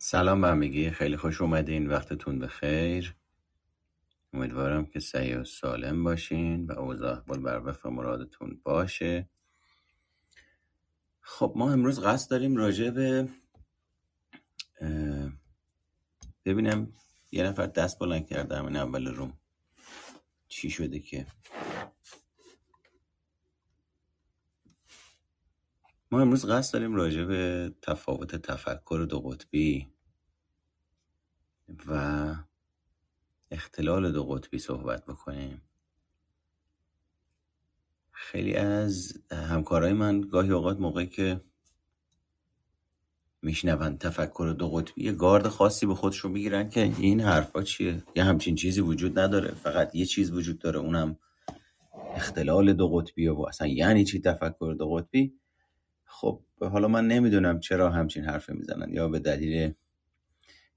سلام به همگی. خیلی خوش اومدین. وقتتون بخیر. امیدوارم که سعی و سالم باشین و اوضاع بر وفق مرادتون باشه. خب ما امروز قصد داریم راجع به ببینم یه نفر دست بلند کرده. همین اول روم. چی شده که؟ ما امروز قصد داریم راجع به تفاوت تفکر دو قطبی و اختلال دو قطبی صحبت بکنیم. خیلی از همکارای من گاهی اوقات موقعی که میشنون تفکر دو قطبی یه گارد خاصی به خودشون می‌گیرن که این حرفا چیه؟ یه همچین چیزی وجود نداره. فقط یه چیز وجود داره اونم اختلال دو قطبی و اصلا یعنی چی تفکر دو قطبی؟ خب حالا من نمی‌دونم چرا همچین حرفی می‌زنن یا به دلیل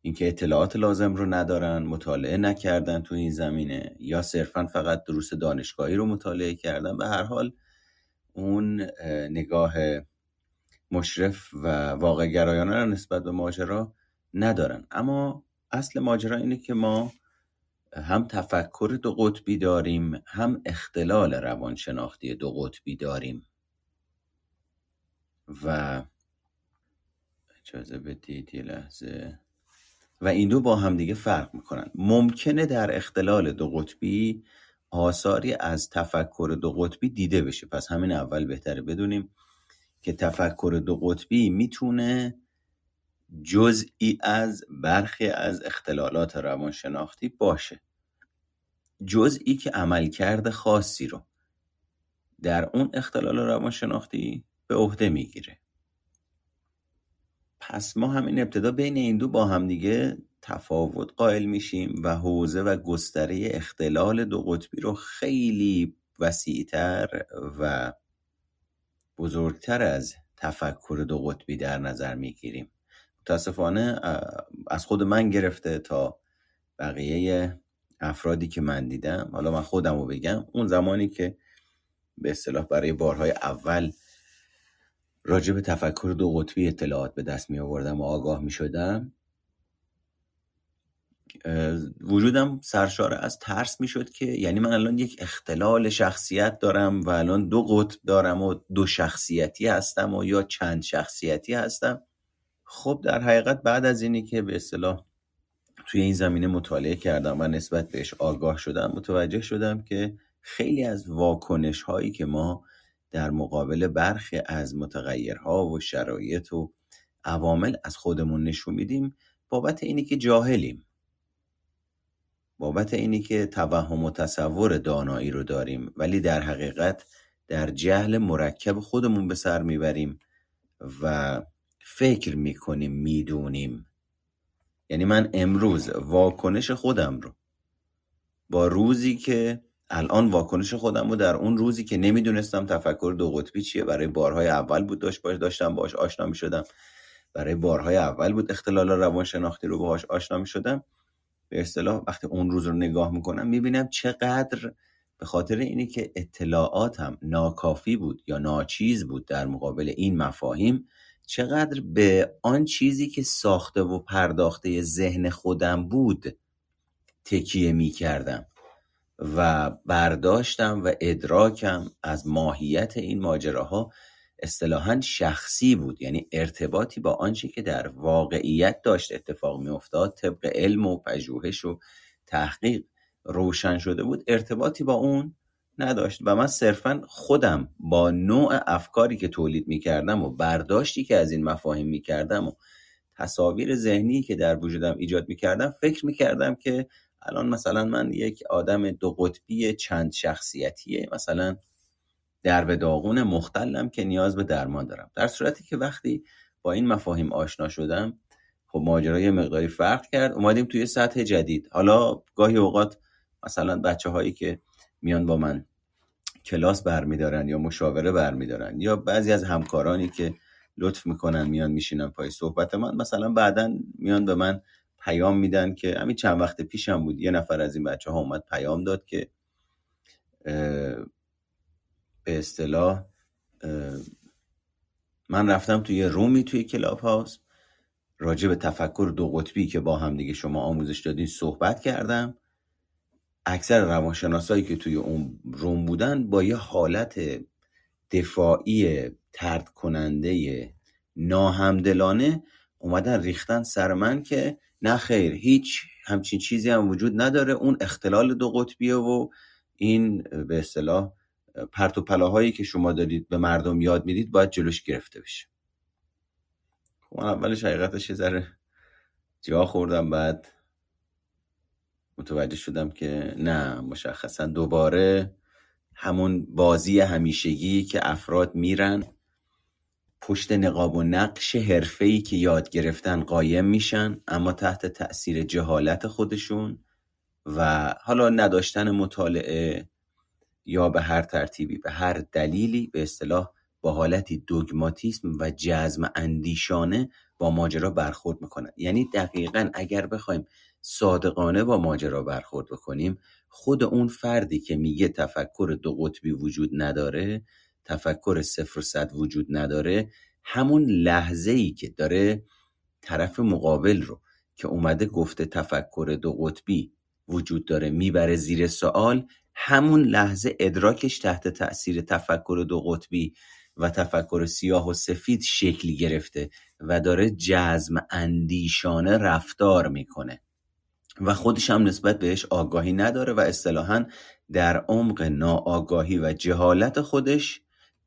اینکه اطلاعات لازم رو ندارن مطالعه نکردن تو این زمینه یا صرفا فقط دروس دانشگاهی رو مطالعه کردن. به هر حال اون اه، نگاه مشرف و واقع گرایانه رو نسبت به ماجرا ندارن. اما اصل ماجرا اینه که ما هم تفکر دو قطبی داریم هم اختلال روانشناختی دو قطبی داریم. و اجازه بدید یه لحظه. و این دو با همدیگه فرق می‌کنن. ممکنه در اختلال دو قطبی آثاری از تفکر دو قطبی دیده بشه. پس همین اول بهتره بدونیم که تفکر دو قطبی می‌تونه جزئی از برخی از اختلالات روانشناختی باشه. جزئی که عملکرد خاصی رو در اون اختلال روانشناختی به عهده می‌گیره. پس ما همین ابتدا بین این دو با همدیگه تفاوت قائل میشیم و حوزه و گستره اختلال دو قطبی رو خیلی وسیعتر و بزرگتر از تفکر دو قطبی در نظر می‌گیریم. متاسفانه از خود من گرفته تا بقیه افرادی که من دیدم. حالا من خودم رو بگم اون زمانی که به اصطلاح برای بارهای اول راجع به تفکر دو قطبی اطلاعات به دست می آوردم و آگاه می شدم وجودم سرشار از ترس می شد که یعنی من الان یک اختلال شخصیت دارم و الان دو قطب دارم و دو شخصیتی هستم و یا چند شخصیتی هستم. خب در حقیقت بعد از اینی که به اصطلاح توی این زمینه مطالعه کردم و نسبت بهش آگاه شدم متوجه شدم که خیلی از واکنش هایی که ما در مقابل برخی از متغیرها و شرایط و عوامل از خودمون نشون میدیم بابت اینی که جاهلیم. بابت اینی که توهم و تصور دانایی رو داریم ولی در حقیقت در جهل مرکب خودمون به سر می‌بریم و فکر می‌کنیم می‌دونیم. یعنی من امروز واکنش خودم رو با روزی که الان واکنش خودم رو در اون روزی که نمی‌دونستم تفکر دو قطبی چیه برای بارهای اول بود داشت باش داشتم باش آشنا می شدم برای بارهای اول بود اختلال روانشناختی رو باهاش آشنا می شدم به اصطلاح وقتی اون روز رو نگاه می‌کنم می‌بینم چقدر به خاطر اینی که اطلاعاتم ناکافی بود یا ناچیز بود در مقابل این مفاهیم چقدر به آن چیزی که ساخته و پرداخته ذهن خودم بود تکیه می‌کردم. و برداشتم و ادراکم از ماهیت این ماجراها اصطلاحا شخصی بود. یعنی ارتباطی با آنچه که در واقعیت داشت اتفاق میافتاد طبق علم و پژوهش و تحقیق روشن شده بود ارتباطی با اون نداشت. و من صرفا خودم با نوع افکاری که تولید می‌کردم و برداشتی که از این مفاهیم می‌کردم و تصاویر ذهنی که در وجودم ایجاد می‌کردم فکر می‌کردم که الان مثلا من یک آدم دو قطبی چند شخصیتیه. مثلا در به داغون مختلم که نیاز به درمان دارم. در صورتی که وقتی با این مفاهیم آشنا شدم خب ماجرا یه مقداری فرق کرد. اومدیم توی سطح جدید. حالا گاهی اوقات مثلا بچه هایی که میان با من کلاس برمیدارن یا مشاوره برمیدارن یا بعضی از همکارانی که لطف می‌کنن میان میشینن پای صحبت من مثلا بعدا میان به من پیام میدن که همین چند وقت پیشم بود. یه نفر از این بچه ها اومد پیام داد که به اصطلاح من رفتم توی رومی توی کلاب هاوس راجع به تفکر دو قطبی که با هم دیگه شما آموزش دادین صحبت کردم. اکثر روانشناسایی که توی اون روم بودن با یه حالت دفاعی ترد کننده ناهمدلانه اومدن ریختن سر من که نه خیر هیچ همچین چیزی هم وجود نداره. اون اختلال دو قطبیه و این به اصطلاح پرت و پلاهایی که شما دارید به مردم یاد می‌دید باید جلوش گرفته بشه. خب اولش حقیقتش یه ذره جا خوردم بعد متوجه شدم که نه مشخصا دوباره همون بازی همیشگی که افراد میرن پشت نقاب و نقش حرفه‌ای که یاد گرفتن قایم میشن اما تحت تأثیر جهالت خودشون و حالا نداشتن مطالعه یا به هر ترتیبی به هر دلیلی به اصطلاح با حالتی دوگماتیسم و جزم اندیشانه با ماجرا برخورد می‌کنن. یعنی دقیقا اگر بخوایم صادقانه با ماجرا برخورد بکنیم خود اون فردی که میگه تفکر دو قطبی وجود نداره تفکر صفر و صد وجود نداره همون لحظه ای که داره طرف مقابل رو که اومده گفته تفکر دو قطبی وجود داره می‌بره زیر سوال همون لحظه ادراکش تحت تاثیر تفکر دو قطبی و تفکر سیاه و سفید شکلی گرفته و داره جزم اندیشانه رفتار می‌کنه. و خودش هم نسبت بهش آگاهی نداره و اصطلاحا در عمق ناآگاهی و جهالت خودش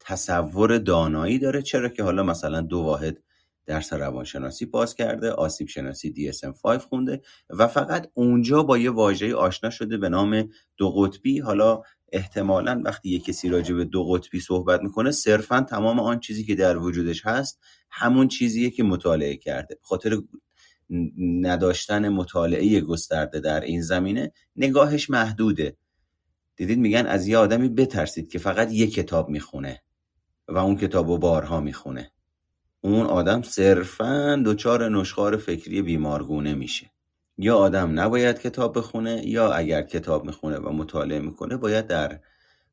تصور دانایی داره چرا که حالا مثلا دو واحد درس روانشناسی باز کرده آسیب شناسی DSM-5 خونده و فقط اونجا با یه واژه آشنا شده به نام دو قطبی. حالا احتمالا وقتی یه کسی راجع به دو قطبی صحبت می‌کنه صرفا تمام آن چیزی که در وجودش هست همون چیزیه که مطالعه کرده. خاطر نداشتن مطالعه گسترده در این زمینه نگاهش محدوده. دیدید میگن از یه آدمی بترسید که فقط یه کتاب می‌خونه. و اون کتاب رو بارها می‌خونه. اون آدم صرفا دچار نشخار فکری بیمارگونه میشه. یا آدم نباید کتاب بخونه یا اگر کتاب می‌خونه و مطالعه می‌کنه باید در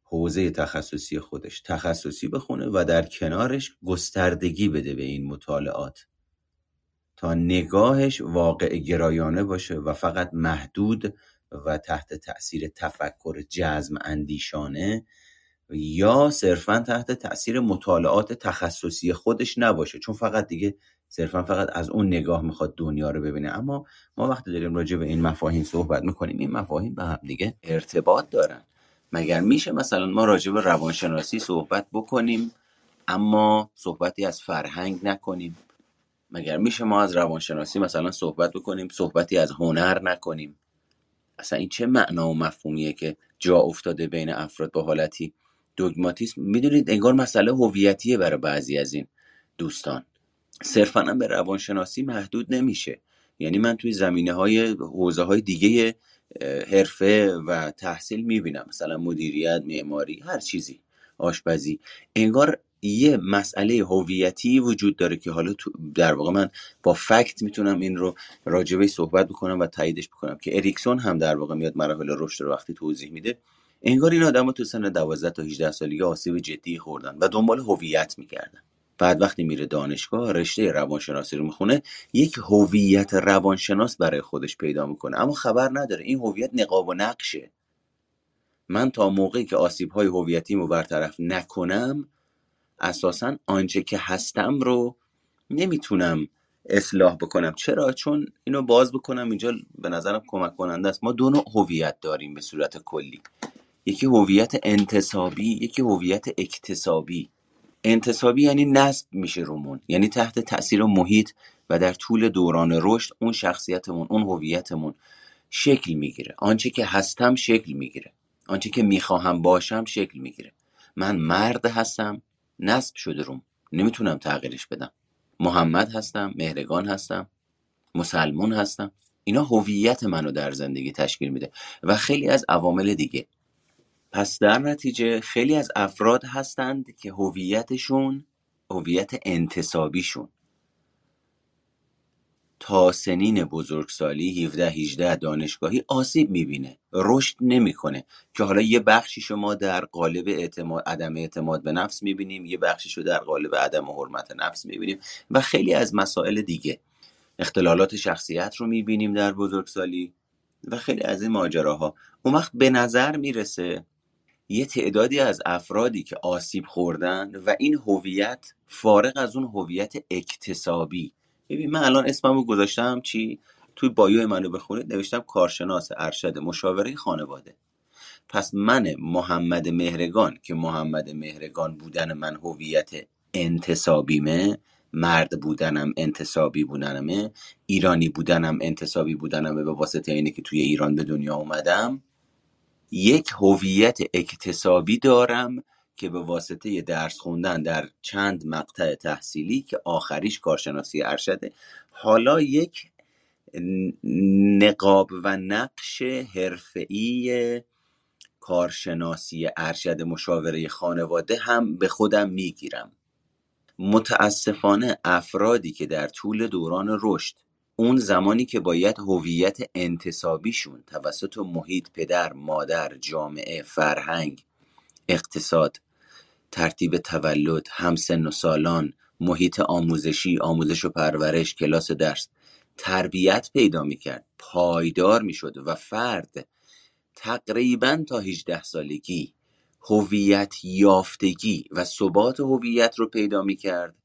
حوزه تخصصی خودش تخصصی بخونه و در کنارش گستردگی بده به این مطالعات. تا نگاهش واقع گرایانه باشه و فقط محدود و تحت تاثیر تفکر جزم اندیشانه یا صرفا تحت تاثیر مطالعات تخصصی خودش نباشه. چون فقط دیگه صرفا فقط از اون نگاه می‌خواد دنیا رو ببینه. اما ما وقتی داریم راجع به این مفاهیم صحبت می‌کنیم این مفاهیم به هم دیگه ارتباط دارن. مگر میشه مثلا ما راجع به روانشناسی صحبت بکنیم اما صحبتی از فرهنگ نکنیم؟ مگر میشه ما از روانشناسی مثلا صحبت بکنیم صحبتی از هنر نکنیم؟ اصلا این چه معنا و مفهومیه که جا افتاده بین افراد با حالتی دوگماتیسم. می‌دونید انگار مسئله هویتیه برای بعضی از این دوستان. صرفا به روانشناسی محدود نمیشه. یعنی من توی زمینه های حوزه های دیگه حرفه و تحصیل می‌بینم. مثلا مدیریت معماری هر چیزی آشپزی. انگار یه مسئله هویتی وجود داره که حالا در واقع من با فکت می‌تونم این رو راجبه صحبت بکنم و تاییدش بکنم که اریکسون هم در واقع میاد مراحل رشد رو وقتی توضیح میده. انگار این آدم تو سن 12 تا 18 سالگی آسیب جدی خوردن و دنبال هویت می‌کردن. بعد وقتی میره دانشگاه رشته روانشناسی رو می‌خونه یک هویت روانشناس برای خودش پیدا می‌کنه. اما خبر نداره. این هویت نقاب و نقشه. من تا موقعی که آسیب های هویتیمو برطرف نکنم اساسا آنچه که هستم رو نمی‌تونم اصلاح بکنم. چرا؟ چون اینو باز بکنم اینجا به نظرم کمک کننده است. ما دو نوع هویت داریم به صورت کلی. یکی هویت انتصابی یکی هویت اکتسابی. انتصابی یعنی نصب میشه رومون یعنی تحت تاثیر محیط و در طول دوران رشد اون شخصیتمون اون هویتمون شکل می‌گیره. آنچه که هستم شکل می‌گیره. آنچه که می‌خواهم باشم شکل می‌گیره. من مرد هستم نصب شده روم. نمی‌تونم تغییرش بدم. محمد هستم مهرگان هستم مسلمون هستم. اینا هویت منو در زندگی تشکیل میده و خیلی از عوامل دیگه. پس در نتیجه خیلی از افراد هستند که هویتشون هویت انتصابیشون تا سنین بزرگسالی 17 18 دانشگاهی آسیب می‌بینه رشد نمی‌کنه. که حالا یه بخشی شما در قالب اعتماد عدم اعتماد به نفس می‌بینیم یه بخشی رو در قالب عدم حرمت نفس می‌بینیم و خیلی از مسائل دیگه. اختلالات شخصیت رو می‌بینیم در بزرگسالی و خیلی از این ماجراها. اون وقت به نظر می‌رسه یه تعدادی از افرادی که آسیب خوردن و این هویت فارغ از اون هویت اکتسابی. ببین من الان اسممو گذاشتم چی؟ توی بایو منو بخونید نوشتم کارشناس ارشد مشاوره خانواده. پس من محمد مهرگان که محمد مهرگان بودن من هویت انتصابیمه مرد بودنم انتصابی بودنمه ایرانی بودنم انتصابی بودنمه به واسطه اینه که توی ایران به دنیا اومدم. یک هویت اکتسابی دارم که به واسطه درس خوندن در چند مقطع تحصیلی که آخریش کارشناسی ارشده حالا یک نقاب و نقش حرفه‌ای کارشناسی ارشد مشاوره خانواده هم به خودم می‌گیرم. متاسفانه افرادی که در طول دوران رشد اون زمانی که باید هویت انتصابیشون توسط محیط پدر مادر جامعه فرهنگ اقتصاد ترتیب تولد همسن و سالان محیط آموزشی آموزش و پرورش کلاس درس تربیت پیدا می‌کرد پایدار می‌شد و فرد تقریبا تا 18 سالگی هویت یافتگی و ثبات هویت رو پیدا می‌کرد.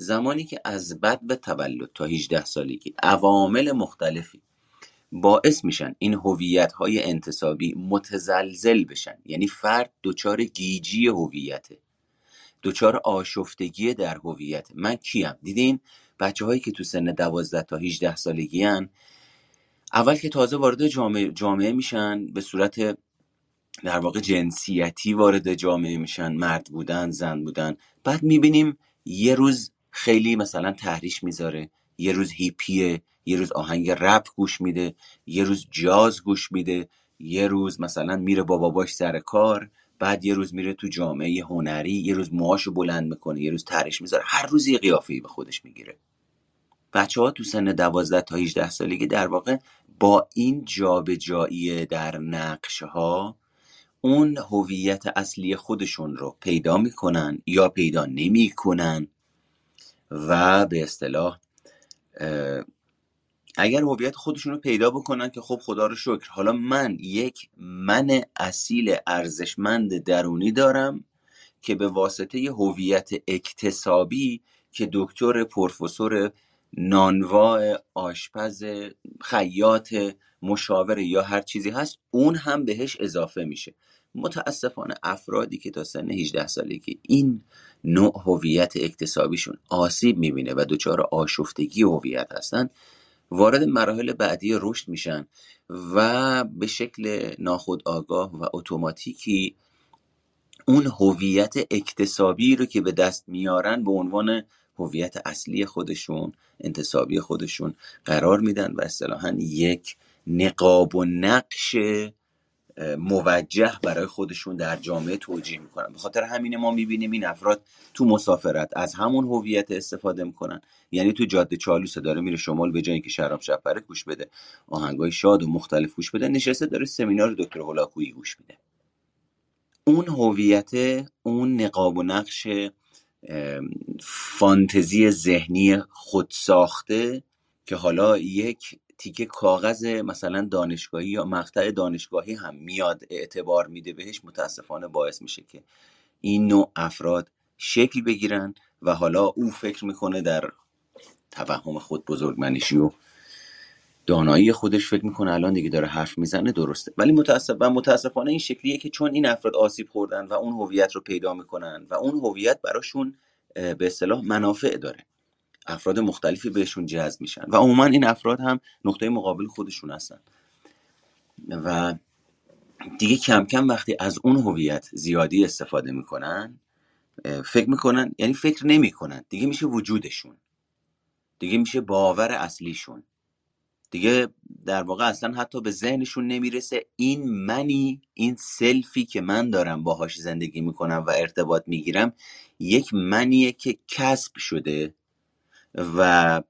زمانی که از بد به تولد تا 18 سالگی عوامل مختلفی باعث میشن این هویت های انتصابی متزلزل بشن. یعنی فرد دچار گیجی هویته دچار آشفتگی در هویت. من کیم؟ دیدین؟ بچه هایی که تو سن 12 تا 18 سالگی هن اول که تازه وارد جامعه, جامعه میشن به صورت در واقع جنسیتی وارد جامعه میشن. مرد بودن زن بودن. بعد می‌بینیم یه روز خیلی مثلا تحریش می‌ذاره. یه روز هیپیه یه روز آهنگ رپ گوش میده یه روز جاز گوش میده یه روز مثلا میره با باباش سر کار بعد یه روز میره تو جامعه هنری یه روز موهاشو بلند می‌کنه یه روز تحریش می‌ذاره. هر روز یه قیافه به خودش می‌گیره. بچه ها تو سن دوازده تا 18 سالگی در واقع با این جابجایی در نقش ها اون هویت اصلی خودشون رو پیدا می‌کنن یا پیدا نمی‌کنن. و به اصطلاح اگر هویت خودشون رو پیدا بکنن که خب خدا رو شکر. حالا من یک من اصیل ارزشمند درونی دارم که به واسطه هویت اکتسابی که دکتر پروفسور نانوا آشپز خیاط مشاور یا هر چیزی هست اون هم بهش اضافه میشه. متاسفانه افرادی که تا سن 18 سالگی این نوع هویت اکتسابیشون. آسیب می‌بینه و دچار آشفتگی هویت هستن. وارد مراحل بعدی رشد میشن و به شکل ناخود آگاه و اتوماتیکی اون هویت اکتسابی رو که به دست میارن به عنوان هویت اصلی خودشون انتصابی خودشون قرار میدن و اصطلاحا یک نقاب و نقش موجه برای خودشون در جامعه توجیه می‌کنن. به خاطر همین ما می‌بینیم این افراد تو مسافرت از همون هویت استفاده می‌کنن. یعنی تو جاده چالوس داره میره شمال به جایی که شراب شپره گوش بده. آهنگای شاد و مختلف گوش بده. نشسته داره سمینار دکتر هولاکویی گوش میده. اون هویت اون نقاب و نقش فانتزی ذهنی خودساخته که حالا یک تیکه کاغذ مثلا دانشگاهی یا مقطع دانشگاهی هم میاد اعتبار میده بهش متاسفانه باعث میشه که این نوع افراد شکل بگیرن و حالا او فکر می‌کنه در توهم خود بزرگمنشی و دانایی خودش فکر می‌کنه. الان دیگه داره حرف می‌زنه درسته. ولی متاسف و متاسفانه این شکلیه که چون این افراد آسیب خوردن و اون هویت رو پیدا می‌کنن و اون هویت براشون به اصطلاح منافع داره. افراد مختلفی بهشون جذب میشن. و عموما این افراد هم نقطه مقابل خودشون هستن. و دیگه کم کم وقتی از اون هویت زیادی استفاده می‌کنن فکر می‌کنن یعنی فکر نمی‌کنن. دیگه میشه وجودشون. دیگه میشه باور اصلیشون. دیگه در واقع اصلا حتی به ذهنشون نمی‌رسه این منی این سلفی که من دارم باهاش زندگی می‌کنم و ارتباط می‌گیرم یک منیه که کسب شده و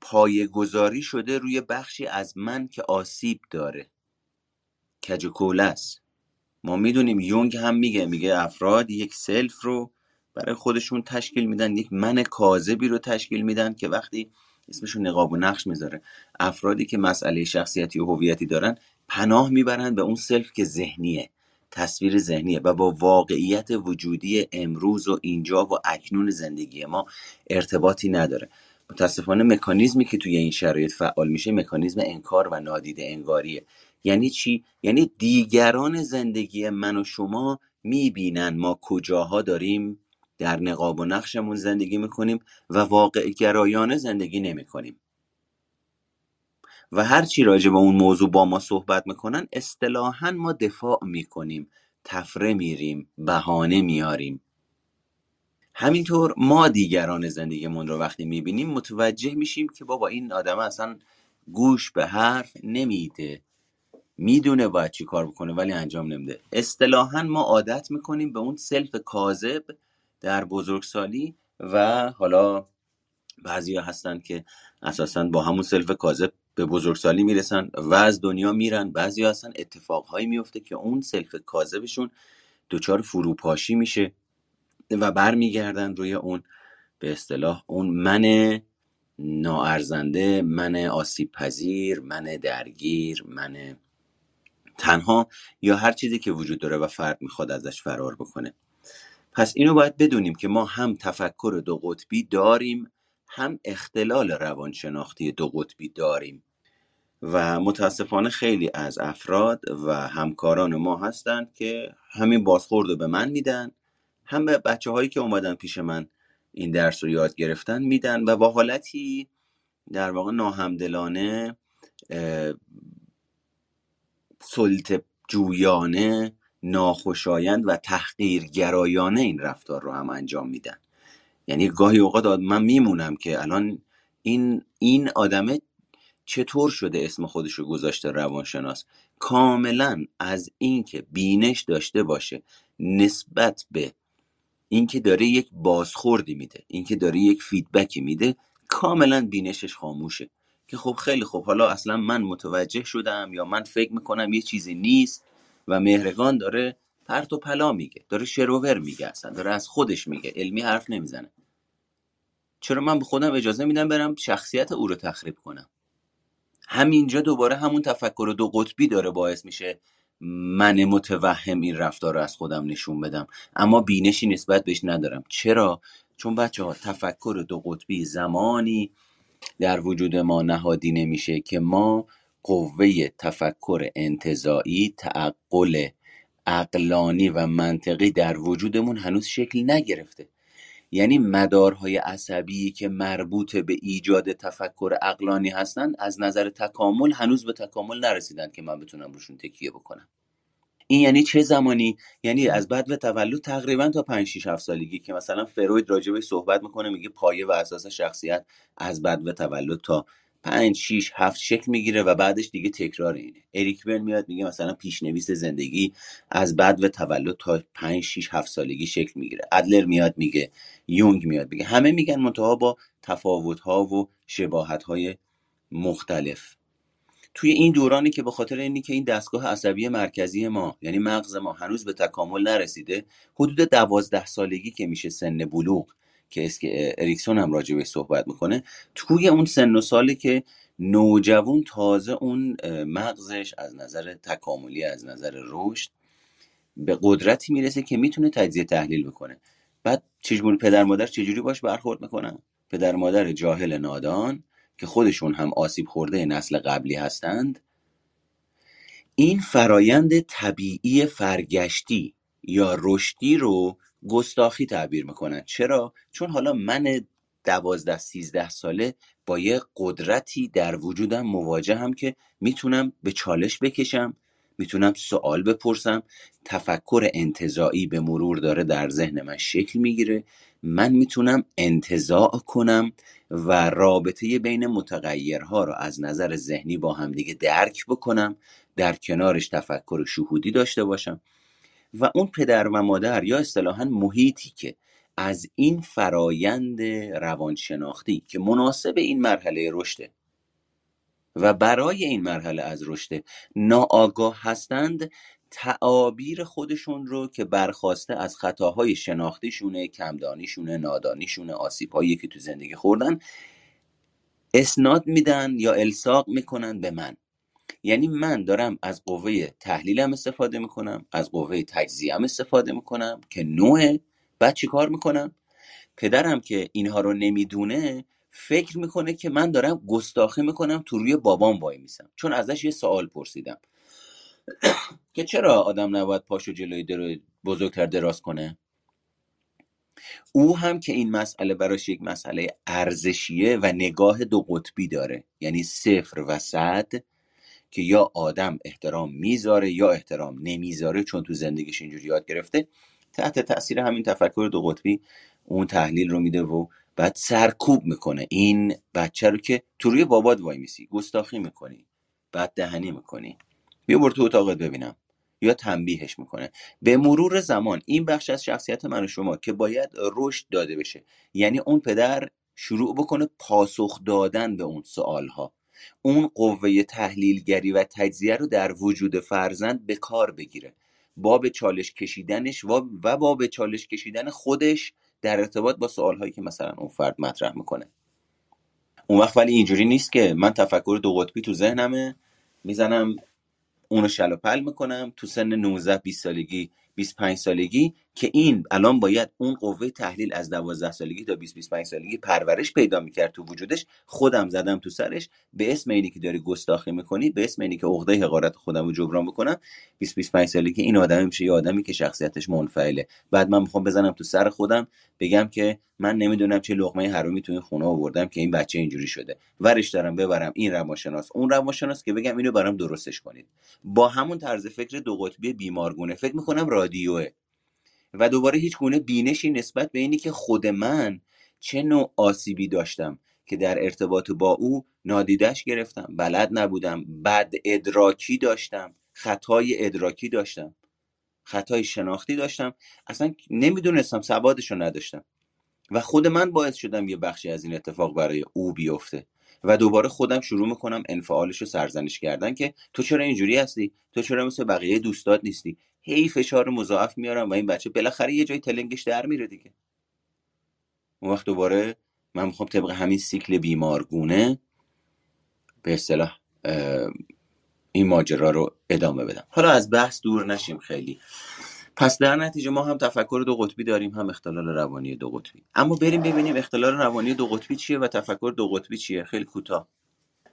پایه گذاری شده روی بخشی از من که آسیب داره. کج است ما می‌دونیم یونگ هم میگه میگه افراد یک self رو برای خودشون تشکیل میدن یک من کاذبی رو تشکیل میدن که وقتی اسمشو نقاب و نقش می‌ذاره افرادی که مسئله شخصیتی و هویتی دارن پناه می‌برن به اون self که ذهنیه. تصویر ذهنیه و با واقعیت وجودی امروز و اینجا و اکنون زندگی ما ارتباطی نداره. متاسفانه مکانیزمی که توی این شرایط فعال میشه مکانیزم انکار و نادیده انگاریه. یعنی چی؟ یعنی دیگران زندگی من و شما می‌بینن ما کجاها داریم در نقاب و نقشمون زندگی می‌کنیم و واقع گرایانه زندگی نمی‌کنیم. و هر چی راجع به اون موضوع با ما صحبت می‌کنن اصطلاحا ما دفاع می‌کنیم تفره میریم بهانه میاریم همینطور ما دیگران زندگیمون رو وقتی می‌بینیم متوجه میشیم که بابا این آدم اصلا گوش به حرف نمیده. می‌دونه باید چی کار بکنه ولی انجام نمیده. اصطلاحا ما عادت می‌کنیم به اون سلف کاذب در بزرگسالی و حالا بعضی هستن که اساسا با همون self کاذب به بزرگسالی می‌رسن و از دنیا میرن. بعضی هستن اتفاقهایی میفته که اون self کاذبشون دچار فروپاشی میشه و برمیگردن روی اون. به اصطلاح اون من ناارزنده من آسیب پذیر من درگیر من تنها یا هر چیزی که وجود داره و فرد می‌خواد ازش فرار بکنه. پس اینو باید بدونیم که ما هم تفکر دو قطبی داریم هم اختلال روانشناختی دو قطبی داریم و متاسفانه خیلی از افراد و همکاران ما هستند که همین بازخورد رو به من میدن هم به بچه هایی که اومدن پیش من این درس رو یاد گرفتن میدن و با حالتی در واقع ناهمدلانه سلطه جویانه ناخوشایند و تحقیرگرایانه این رفتار رو هم انجام میدن. یعنی گاهی اوقات من میمونم که الان این این آدمه چطور شده اسم خودش رو گذاشته روانشناس؟ کاملا از اینکه بینش داشته باشه نسبت به اینکه داره یک بازخوردی میده اینکه داره یک فیدبکی میده کاملا بینشش خاموشه. که خب خیلی خب حالا اصلا من متوجه شدم یا من فکر می‌کنم یه چیزی نیست و مهرگان داره پرت و پلا میگه. داره شروور میگه اصلا. داره از خودش میگه. علمی حرف نمی‌زنه. چرا من به خودم اجازه میدم برم شخصیت او رو تخریب کنم؟ همینجا دوباره همون تفکر دو قطبی داره باعث میشه من متوهم این رفتار رو از خودم نشون بدم. اما بینشی نسبت بهش ندارم. چرا؟ چون بچه ها تفکر دو قطبی زمانی در وجود ما نهادی نمیشه که ما قوه تفکر انتظایی تعقل عقلانی و منطقی در وجودمون هنوز شکل نگرفته. یعنی مدارهای عصبی که مربوط به ایجاد تفکر اقلانی هستند از نظر تکامل هنوز به تکامل نرسیدن که من بتونم روشون تکیه بکنم. این یعنی چه زمانی؟ یعنی از بعد و تولد تقریبا تا 5 6 7 سالگی که مثلا فروید راجع صحبت می‌کنه میگه پایه و اساس شخصیت از بعد و تولد تا 5 6 7 شکل می‌گیره و بعدش دیگه تکرار اینه. اریک برن میاد میگه مثلا پیشنویس زندگی از بعد و تولد تا 5 6 7 سالگی شکل می‌گیره. ادلر میاد میگه یونگ میاد میگه. همه میگن منتها با تفاوت ها و شباهت های مختلف. توی این دورانی که به خاطر اینی که این دستگاه عصبی مرکزی ما یعنی مغز ما هنوز به تکامل نرسیده حدود دوازده سالگی که میشه سن بلوغ که اسک اریکسون هم راجع به صحبت می‌کنه توی اون سن و سالی که نوجوان تازه اون مغزش از نظر تکاملی از نظر رشد به قدرتی می‌رسه که می‌تونه تجزیه تحلیل بکنه. بعد چجوری پدر مادر چجوری باش برخورد می‌کنن؟ پدر مادر جاهل نادان که خودشون هم آسیب خورده نسل قبلی هستند. این فرایند طبیعی فرگشتی یا رشدی رو گستاخی تعبیر می‌کنن چرا؟ چون حالا من دوازده سیزده ساله با یه قدرتی در وجودم مواجه هم که می‌تونم به چالش بکشم می‌تونم سوال بپرسم. تفکر انتظاعی به مرور داره در ذهن من شکل می‌گیره. من می‌تونم انتظاع کنم و رابطه بین متغیرها رو از نظر ذهنی با همدیگه درک بکنم در کنارش تفکر شهودی داشته باشم. و اون پدر و مادر یا اصطلاحا محیطی که از این فرایند روانشناختی که مناسب این مرحله رشده و برای این مرحله از رشد ناآگاه هستند تعابیر خودشون رو که برخواسته از خطاهای شناختیشونه کمدانیشونه نادانیشونه آسیبهایی که تو زندگی خوردن اسناد میدن یا الساق می‌کنن به من. یعنی من دارم از قوه تحلیلم استفاده می‌کنم از قوه تجزیهم استفاده می‌کنم که نوعه. بعد چی کار می‌کنم؟ پدرم که اینها رو نمی‌دونه فکر می‌کنه که من دارم گستاخی می‌کنم تو روی بابام وای میسم. چون ازش یه سوال پرسیدم. که چرا آدم نباید پاشو جلوی در بزرگتر دراز کنه؟ او هم که این مسئله براش یک مسئله ارزشیه و نگاه دو قطبی داره. یعنی صفر و صد که یا آدم احترام می‌ذاره یا احترام نمی‌ذاره چون تو زندگیش اینجوری یاد گرفته تحت تاثیر همین تفکر دو قطبی اون تحلیل رو میده و بعد سرکوب می‌کنه. این بچه رو که تو روی بابات وای میسی گستاخی می‌کنی بعد دهنی می‌کنی. بیا برو تو اتاقت ببینم. یا تنبیهش می‌کنه. به مرور زمان این بخش از شخصیت من و شما که باید رشد داده بشه یعنی اون پدر شروع بکنه پاسخ دادن به اون سوال ها اون قوه تحلیلگری و تجزیه رو در وجود فرزند به کار بگیره. با به چالش کشیدنش و با به چالش کشیدن خودش در ارتباط با سوالهایی که مثلا اون فرد مطرح می‌کنه. اون وقت ولی اینجوری نیست که من تفکر دو قطبی تو ذهنمه می‌زنم اونو شل می‌کنم تو سن 19 20 سالگی 25 سالگی که این الان باید اون قوه تحلیل از 12 سالگی تا 20 25 سالگی پرورش پیدا می‌کرد تو وجودش خودم زدم تو سرش. به اسم اینی که داری گستاخی می‌کنی به اسم اینی که عقده حقارت خودم رو جبران بکنم 20 25 سالگی این آدمی میشه یه آدمی که شخصیتش منفعله. بعد من می‌خوام بزنم تو سر خودم بگم که من نمی‌دونم چه لقمه حرومی تو این خونه آوردم که این بچه اینجوری شده. ورش دارم ببرم این روانشناس اون روانشناس که بگم اینو برام درستش کنید. با همون طرز فکر دو قطبی بیمارگونه فکر می‌کنم رادیوه. و دوباره هیچ گونه بینشی نسبت به اینی که خود من چه نوع آسیبی داشتم که در ارتباط با او نادیدش گرفتم بلد نبودم بد ادراکی داشتم خطای ادراکی داشتم خطای شناختی داشتم اصلا نمی‌دونستم سوادش رو نداشتم. و خود من باعث شدم یه بخشی از این اتفاق برای او بیفته و دوباره خودم شروع می‌کنم انفعالش رو سرزنش کردن که تو چرا اینجوری هستی؟ تو چرا مثل بقیه دوستات نیستی؟ هی فشار مضاعف میارم و این بچه بالاخره یه جای تلنگش در میره دیگه. اون وقت دوباره من می‌خوام طبق همین سیکل بیمارگونه به اصطلاح این ماجرا رو ادامه بدم. حالا از بحث دور نشیم خیلی. پس در نتیجه ما هم تفکر دو قطبی داریم هم اختلال روانی دو قطبی. اما بریم ببینیم اختلال روانی دو قطبی چیه و تفکر دو قطبی چیه. خیلی کوتاه.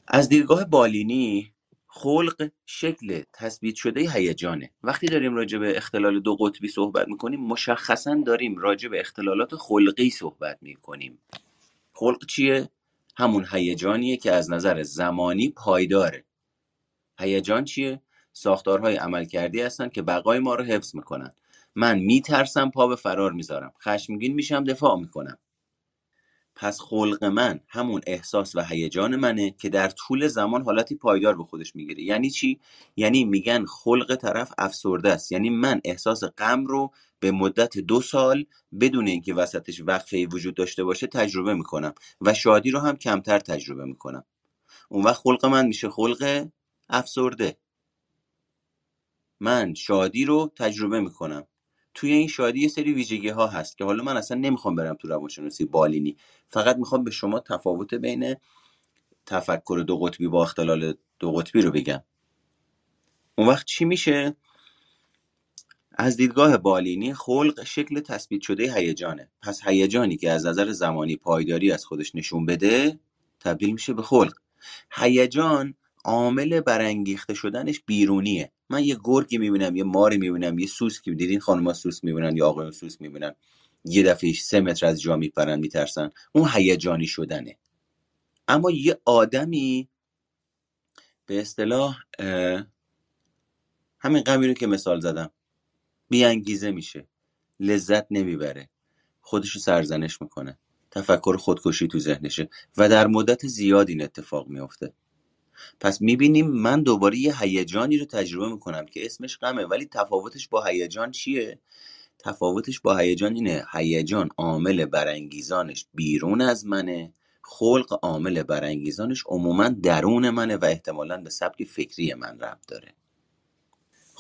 از دیدگاه بالینی خلق شکل تثبیت شده هیجانه. وقتی داریم راجع به اختلال دو قطبی صحبت می‌کنیم مشخصا داریم راجع به اختلالات خلقی صحبت می‌کنیم. خلق چیه؟ همون هیجانیه که از نظر زمانی پایداره. هیجان چیه؟ ساختارهای عملکردی هستن که بقای ما رو حفظ می‌کنن. من میترسم پا به فرار می‌ذارم. خشمگین میشم دفاع می‌کنم. پس خلق من همون احساس و هیجان منه که در طول زمان حالتی پایدار به خودش می‌گیره. یعنی چی؟ یعنی میگن خلق طرف افسرده است. یعنی من احساس غم رو به مدت دو سال بدون اینکه وسطش وقفه وجود داشته باشه تجربه می‌کنم و شادی رو هم کمتر تجربه می‌کنم. اون وقت خلق من میشه خلق افسرده. من شادی رو تجربه می‌کنم. توی این شادی یه سری ویژگی ها هست که حالا من اصلا نمی‌خوام برم تو روانشناسی بالینی. فقط می‌خوام به شما تفاوت بین تفکر دو قطبی با اختلال دو قطبی رو بگم. اون وقت چی میشه؟ از دیدگاه بالینی خلق شکل تثبیت شده هیجانه. پس هیجانی که از نظر زمانی پایداری از خودش نشون بده تبدیل میشه به خلق. هیجان عامل برانگیخته شدنش بیرونیه. من یه گرگی می‌بینم یه ماری می‌بینم یه سوسکی دیدین خانم‌ها سوسک می‌بینن یا آقایون سوسک می‌بینن. یه دفعه سه متر از جا میپرن میترسن. اون هیجانی شدنه. اما یه آدمی به اصطلاح همین رو که مثال زدم بیانگیزه میشه. لذت نمی‌بره. خودشو سرزنش می‌کنه. تفکر خودکشی تو ذهنشه. و در مدت زیاد این اتفاق میافته. پس می‌بینیم من دوباره یه هیجانی رو تجربه می‌کنم که اسمش غمه ولی تفاوتش با هیجان چیه؟ تفاوتش با هیجان اینه هیجان عامل برانگیزانش بیرون از منه خلق عامل برانگیزانش عموما درون منه و احتمالا به سبک فکری من ربط داره.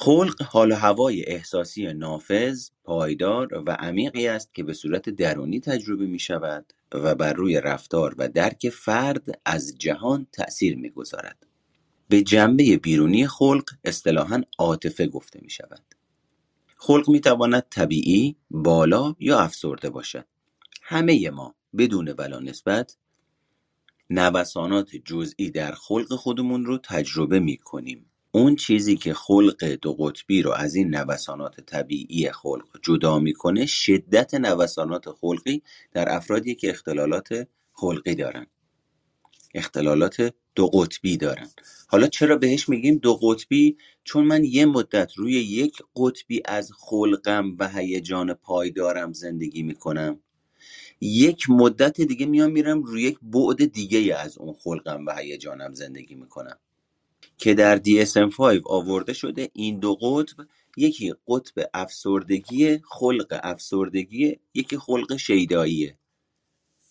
خلق حال و هوای احساسی نافذ، پایدار و عمیقی است که به صورت درونی تجربه می شود و بر روی رفتار و درک فرد از جهان تأثیر می گذارد. به جنبه بیرونی خلق اصطلاحاً عاطفه گفته می شود. خلق می تواند طبیعی، بالا یا افسرده باشد. همه ما بدون بلا نسبت نوسانات جزئی در خلق خودمون رو تجربه می کنیم. اون چیزی که خلق دو قطبی رو از این نوسانات طبیعی خلق جدا می‌کنه شدت نوسانات خلقی در افرادی که اختلالات خلقی دارن. اختلالات دو قطبی دارن. حالا چرا بهش میگیم دو قطبی؟ چون من یه مدت روی یک قطبی از خلقم و هیجان پایدارم زندگی می‌کنم. یک مدت دیگه میام میرم روی یک بعد دیگه از اون خلقم و هیجانم زندگی می‌کنم. که در DSM-5 آورده شده این دو قطب یکی قطب افسردگی خلق افسردگی یکی خلق شیداییه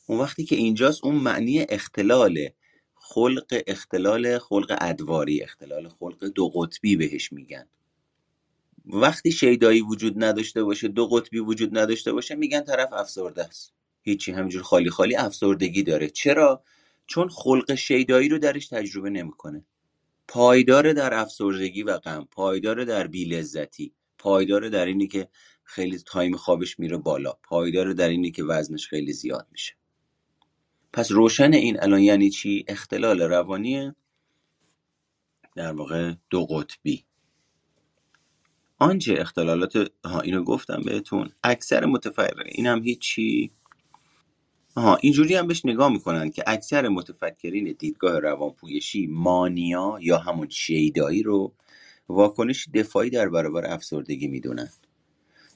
اون وقتی که اینجاست اون معنی اختلال خلق اختلال خلق ادواری اختلال خلق دو قطبی بهش میگن. وقتی شیدایی وجود نداشته باشه دو قطبی وجود نداشته باشه میگن طرف افسرده است. هیچی همینجور خالی خالی افسردگی داره. چرا؟ چون خلق شیدایی رو درش تجربه نمی‌کنه. پایدار در افسردگی و غم پایدار در بیلذتی پایدار در اینی که خیلی تایم خوابش میره بالا پایدار در اینی که وزنش خیلی زیاد میشه. پس روشن این الان یعنی چی؟ اختلال روانی در واقع دو قطبی. آنچه اختلالات ها اینو گفتم بهتون. اکثر متفکرین این هم هیچی آها اینجوری هم بهش نگاه می‌کنن که اکثر متفکرین دیدگاه روانپویشی مانیا یا همون شیدایی رو واکنش دفاعی در برابر افسردگی می‌دونن.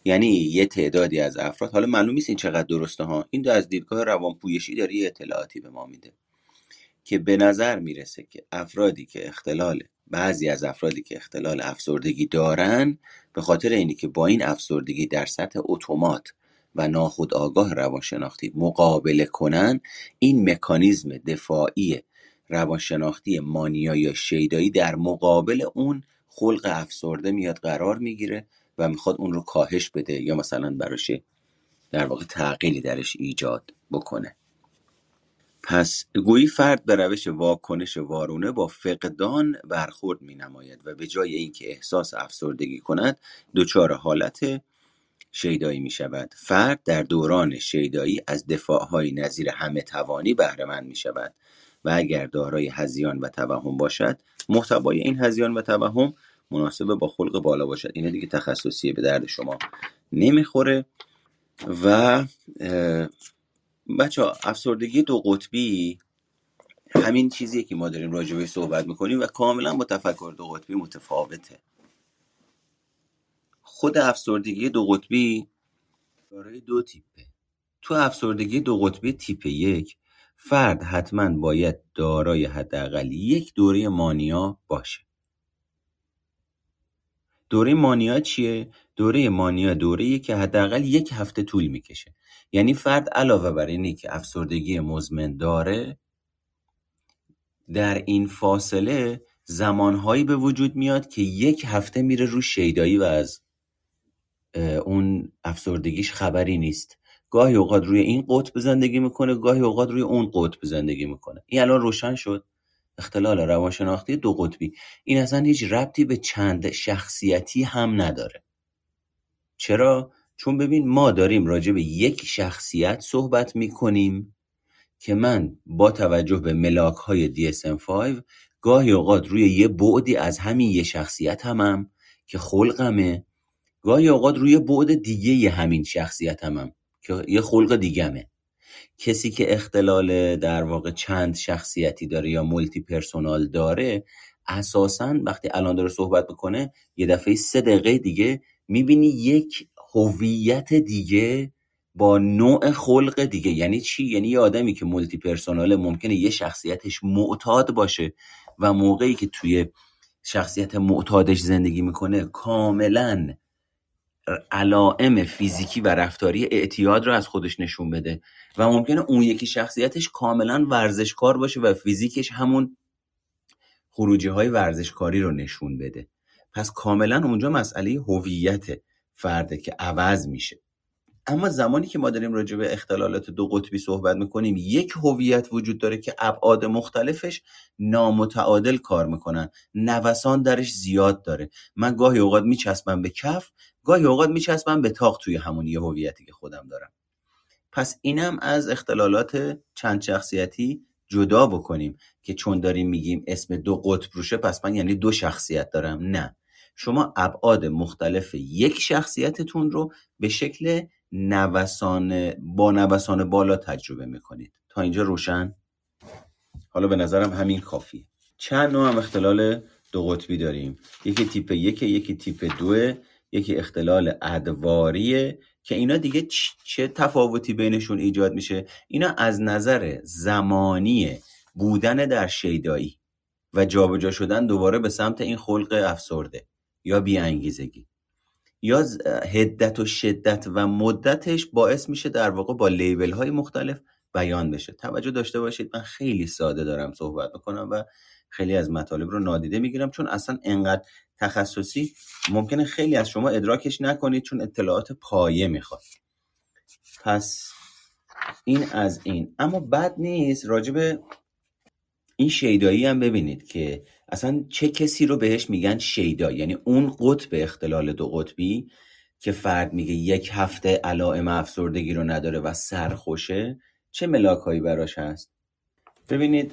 یعنی یه تعدادی از افراد حالا معلوم نیست این چقدر درسته ها این دو از دیدگاه روانپویشی داره یه اطلاعاتی به ما میده که به نظر می‌رسه که افرادی که اختلال بعضی از افرادی که اختلال افسردگی دارن به خاطر اینی که با این افسردگی در سطح اتومات و ناخودآگاه روانشناختی مقابله کنن این مکانیزم دفاعی روانشناختی مانیا یا شیدایی در مقابل اون خلق افسرده میاد قرار می‌گیره و می‌خواد اون رو کاهش بده یا مثلا براش در واقع تغییری درش ایجاد بکنه. پس گویی فرد به روش واکنش وارونه با فقدان برخورد می نماید و به جای اینکه احساس افسردگی کند دچار حالت شیدایی می شود فرد در دوران شیدایی از دفاعهای نظیر همه توانی بهرهمند می شود و اگر دارای هزیان و توهم باشد محتوای این هزیان و توهم مناسب با خلق بالا باشد. اینه دیگه تخصصیه به درد شما نمی‌خوره. و بچه افسردگی دو قطبی همین چیزیه که ما داریم راجع بهش صحبت می‌کنیم و کاملا با تفکر دو قطبی متفاوته. خود افسردگی دو قطبی دارای دو تیپه. تو افسردگی دو قطبی تیپ یک فرد حتما باید دارای حداقل یک دوره مانیا باشه. دوره مانیا چیه؟ دوره مانیا دوره که حداقل یک هفته طول می‌کشه. یعنی فرد علاوه بر اینی که افسردگی مزمن داره در این فاصله زمانهایی به وجود میاد که یک هفته میره رو شیدایی و از اون افسردگیش خبری نیست. گاهی اوقات روی این قطب زندگی می‌کنه گاهی اوقات روی اون قطب زندگی می‌کنه. این الان روشن شد. اختلال روانشناختی دو قطبی. این اصلا هیچ ربطی به چند شخصیتی هم نداره. چرا؟ چون ببین ما داریم راجع به یک شخصیت صحبت می‌کنیم که من با توجه به ملاک های DSM-5 گاهی اوقات روی یه بعدی از همین یه شخصیت همم که خلقمه گاهی اوقات روی بعد دیگه یه همین شخصیت همم که یه خلق دیگمه. کسی که اختلال در واقع چند شخصیتی داره یا multi personal داره اساسا وقتی الان داره صحبت می‌کنه یه دفعه سه دقیقه دیگه می‌بینی یک هویت دیگه با نوع خلق دیگه. یعنی چی؟ یعنی یه آدمی که multi personal ممکنه یه شخصیتش معتاد باشه و موقعی که توی شخصیت معتادش زندگی می‌کنه کاملا علائم فیزیکی و رفتاری اعتیاد رو از خودش نشون بده و ممکنه اون یکی شخصیتش کاملا ورزشکار باشه و فیزیکش همون خروجی های ورزشکاری رو نشون بده. پس کاملا اونجا مسئله هویت فرده که عوض میشه. اما زمانی که ما داریم راجع به اختلالات دو قطبی صحبت می‌کنیم یک هویت وجود داره که ابعاد مختلفش نامتعادل کار می‌کنن. نوسان درش زیاد داره. من گاهی اوقات میچسبم به کف گاهی اوقات میچسبم به تاق توی همون یه هویتی که خودم دارم. پس اینم از اختلالات چند شخصیتی جدا بکنیم که چون داریم میگیم اسم دو قطب روشه پس من یعنی دو شخصیت دارم. نه. شما ابعاد مختلف یک شخصیتتون رو به شکل نوسان با نوسان بالا تجربه می‌کنید. تا اینجا روشن؟ حالا به نظرم همین کافی چند نوع هم اختلال دو قطبی داریم. یکی تیپ یک یکی تیپ دو یکی اختلال ادواریه که اینا دیگه چه تفاوتی بینشون ایجاد میشه؟ اینا از نظر زمانی بودن در شیدایی و جابجا شدن دوباره به سمت این خلق افسرده یا بیانگیزگی. یا هدت و شدت و مدتش باعث میشه در واقع با لیبل های مختلف بیان بشه. توجه داشته باشید من خیلی ساده دارم صحبت می‌کنم و خیلی از مطالب رو نادیده می‌گیرم چون اصلا انقدر تخصصی ممکنه خیلی از شما ادراکش نکنید چون اطلاعات پایه می‌خواد. پس این از این. اما بد نیست راجب این شیدایی هم ببینید که اصلا چه کسی رو بهش میگن شیدا؟ یعنی اون قطب اختلال دو قطبی که فرد میگه یک هفته علائم افسردگی رو نداره و سرخوشه چه ملاک هایی براش هست؟ ببینید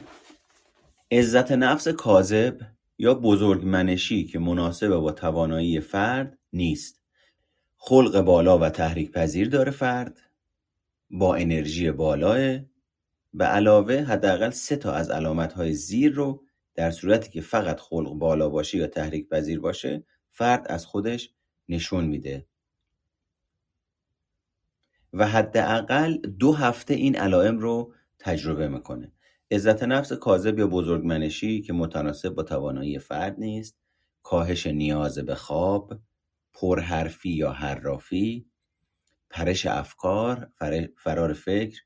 عزت نفس کاذب یا بزرگمنشی که مناسب با توانایی فرد نیست. خلق بالا و تحریک پذیر داره فرد با انرژی بالاه به علاوه حداقل سه تا از علامت های زیر رو در صورتی که فقط خلق بالا باشه یا تحریک پذیر باشه فرد از خودش نشون میده. و حداقل دو هفته این علائم رو تجربه می‌کنه. عزت نفس کاذب یا بزرگمنشی که متناسب با توانایی فرد نیست کاهش نیاز به خواب پرحرفی یا حرافی پرش افکار فرار فکر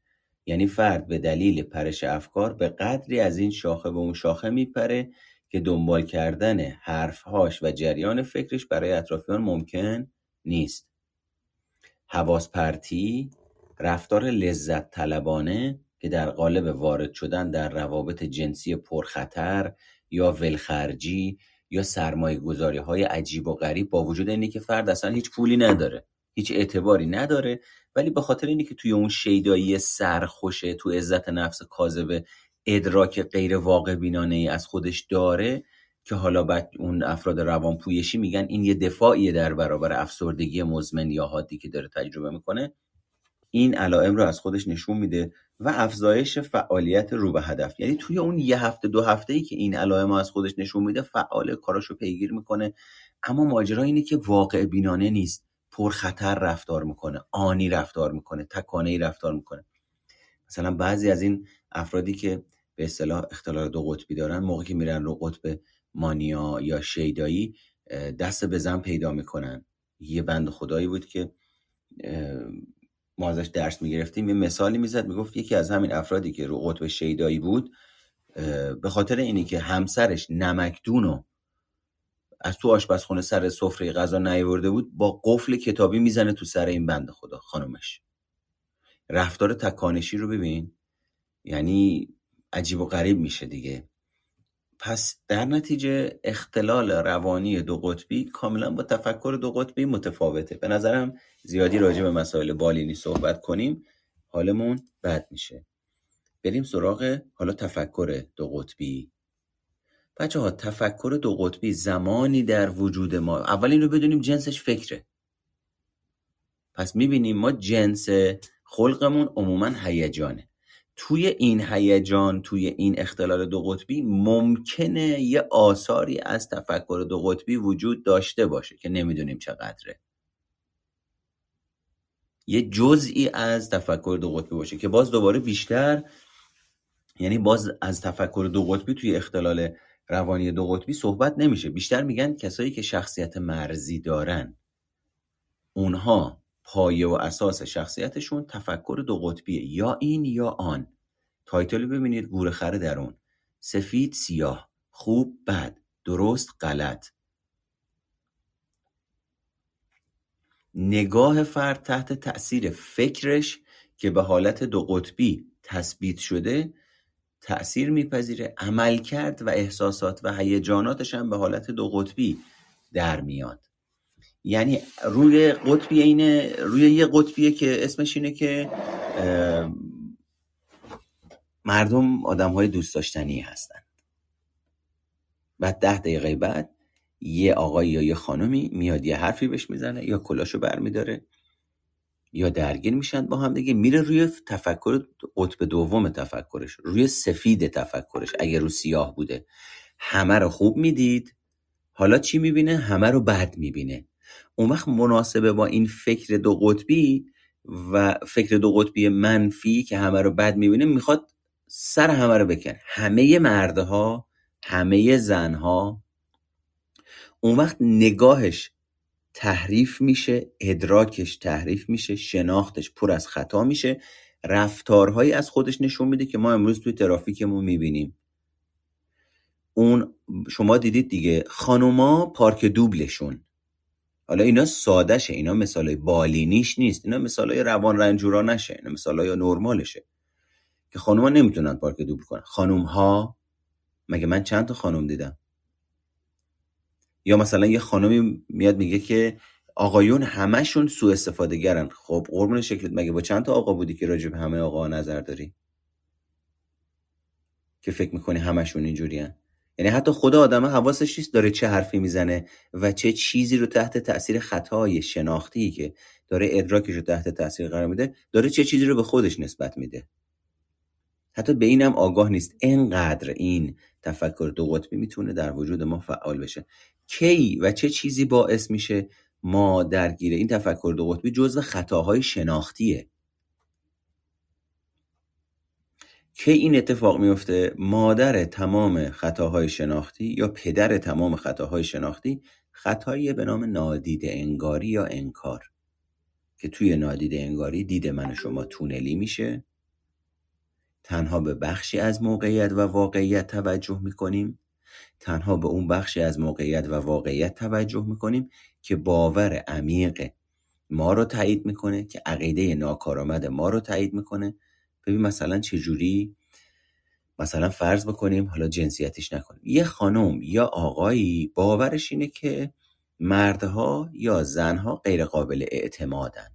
یعنی فرد به دلیل پرش افکار به قدری از این شاخه به اون شاخه میپره که دنبال کردن حرفهاش و جریان فکرش برای اطرافیان ممکن نیست. حواس پرتی رفتار لذت طلبانه که در قالب وارد شدن در روابط جنسی پرخطر یا ولخرجی یا سرمایه گذاری های عجیب و غریب با وجود اینی که فرد اصلا هیچ پولی نداره. هیچ اعتباری نداره ولی به خاطر اینی که توی اون شیدایی سرخوشه تو عزت نفس کاذب ادراک غیر واقع بینانه ای از خودش داره که حالا بعد اون افراد روان پویشی میگن این یه دفاعیه در برابر افسردگی مزمن یا حادی که داره تجربه می‌کنه. این علائم رو از خودش نشون میده و افزایش فعالیت رو به هدف. یعنی توی اون یه هفته دو هفته ای که این علائم از خودش نشون میده فعال کاراشو پیگیر می‌کنه. اما ماجرا اینه که واقع بینانه نیست. پرخطر رفتار می‌کنه آنی رفتار می‌کنه تکانه ای رفتار می‌کنه. مثلا بعضی از این افرادی که به اصطلاح اختلال دو قطبی دارن موقعی که میرن رو قطب مانیا یا شیدایی دست به زن پیدا می‌کنن. یه بند خدایی بود که ما ازش درس می‌گرفتیم یه مثالی می‌زد می‌گفت یکی از همین افرادی که رو قطب شیدایی بود به خاطر اینی که همسرش نمکدون از تو آشپزخونه سر سفره غذا نیورده بود با قفل کتابی می‌زنه تو سر این بند خدا خانمش رفتار تکانشی رو ببین. یعنی عجیب و غریب میشه دیگه. پس در نتیجه اختلال روانی دو قطبی کاملا با تفکر دو قطبی متفاوته. به نظرم زیادی راجع به مسائل بالینی صحبت کنیم حالمون بد میشه. بریم سراغ حالا تفکر دو قطبی. بچه ها تفکر دو قطبی زمانی در وجود ما. اول این رو بدونیم جنسش فکره. پس می‌بینیم ما جنس خلقمون عموما هیجانه. توی این هیجان توی این اختلال دو قطبی ممکنه یه آثاری از تفکر دو قطبی وجود داشته باشه که نمی‌دونیم چقدره. یه جزئی از تفکر دو قطبی باشه که باز دوباره بیشتر یعنی باز از تفکر دو قطبی توی اختلال روانی دو قطبی صحبت نمیشه. بیشتر میگن کسایی که شخصیت مرزی دارن. اونها پایه و اساس شخصیتشون تفکر دو قطبیه. یا این یا آن. تایتل ببینید. گوره خره درون سفید سیاه. خوب بد. درست غلط. نگاه فرد تحت تأثیر فکرش که به حالت دو قطبی تثبیت شده تأثیر میپذیره عمل کرد و احساسات و هیجاناتش هم به حالت دو قطبی در میاد. یعنی روی قطبی اینه روی یه قطبیه که اسمش اینه که مردم آدم های دوست داشتنی هستن بعد ده دقیقه بعد یه آقایی یا یه خانمی میاد یه حرفی بهش می‌زنه یا کلاشو برمیداره. یا درگیر میشن با هم دیگه میره روی تفکر قطب دوم تفکرش روی سفید تفکرش اگه رو سیاه بوده. همه رو خوب می‌دید حالا چی می‌بینه؟ همه رو بد می‌بینه. اون وقت مناسبه با این فکر دو قطبی و فکر دو قطبی منفی که همه رو بد می‌بینه می‌خواد سر همه رو بکن. همه مردها همه زنها اون وقت نگاهش تحریف میشه ادراکش تحریف میشه شناختش پر از خطا میشه. رفتارهایی از خودش نشون میده که ما امروز توی ترافیکمون می‌بینیم. اون شما دیدید دیگه خانوما پارک دوبلشون. حالا اینا سادشه اینا مثال بالینیش نیست اینا مثال روان رنجورا نشه اینا مثال نرمالشه. که خانوما نمی‌تونن پارک دوبل کنن. خانوم ها مگه من چند تا خانم دیدم؟ یا مثلا یه خانمی میاد میگه که آقایون همشون سوء استفاده گرن خب قربون شکلت مگه با چند تا آقا بودی که راجع به همه آقا نظر داری؟ که فکر می‌کنی همشون اینجوری یعنی حتی خدا آدم حواسش نیست داره چه حرفی می‌زنه و چه چیزی رو تحت تاثیر خطای شناختی که داره ادراکش رو تحت تاثیر قرار میده داره چه چیزی رو به خودش نسبت میده. حتی به اینم آگاه نیست. انقدر این تفکر دو قطبی می‌تونه در وجود ما فعال بشه. کی و چه چیزی باعث میشه ما درگیر این تفکر دو قطبی جزو خطاهای شناختیه؟ کی این اتفاق میفته مادر تمام خطاهای شناختی یا پدر تمام خطاهای شناختی خطایی به نام نادید انگاری یا انکار. که توی نادید انگاری دید من شما تونلی میشه. تنها به بخشی از موقعیت و واقعیت توجه می‌کنیم. تنها به اون بخشی از موقعیت و واقعیت توجه می‌کنیم که باور عمیق ما رو تایید می‌کنه که عقیده ناکارآمد ما رو تایید می‌کنه. ببین مثلا چجوری؟ مثلا فرض بکنیم حالا جنسیتیش نکنیم. یه خانم یا آقایی باورش اینه که مردها یا زنها غیر قابل اعتمادن.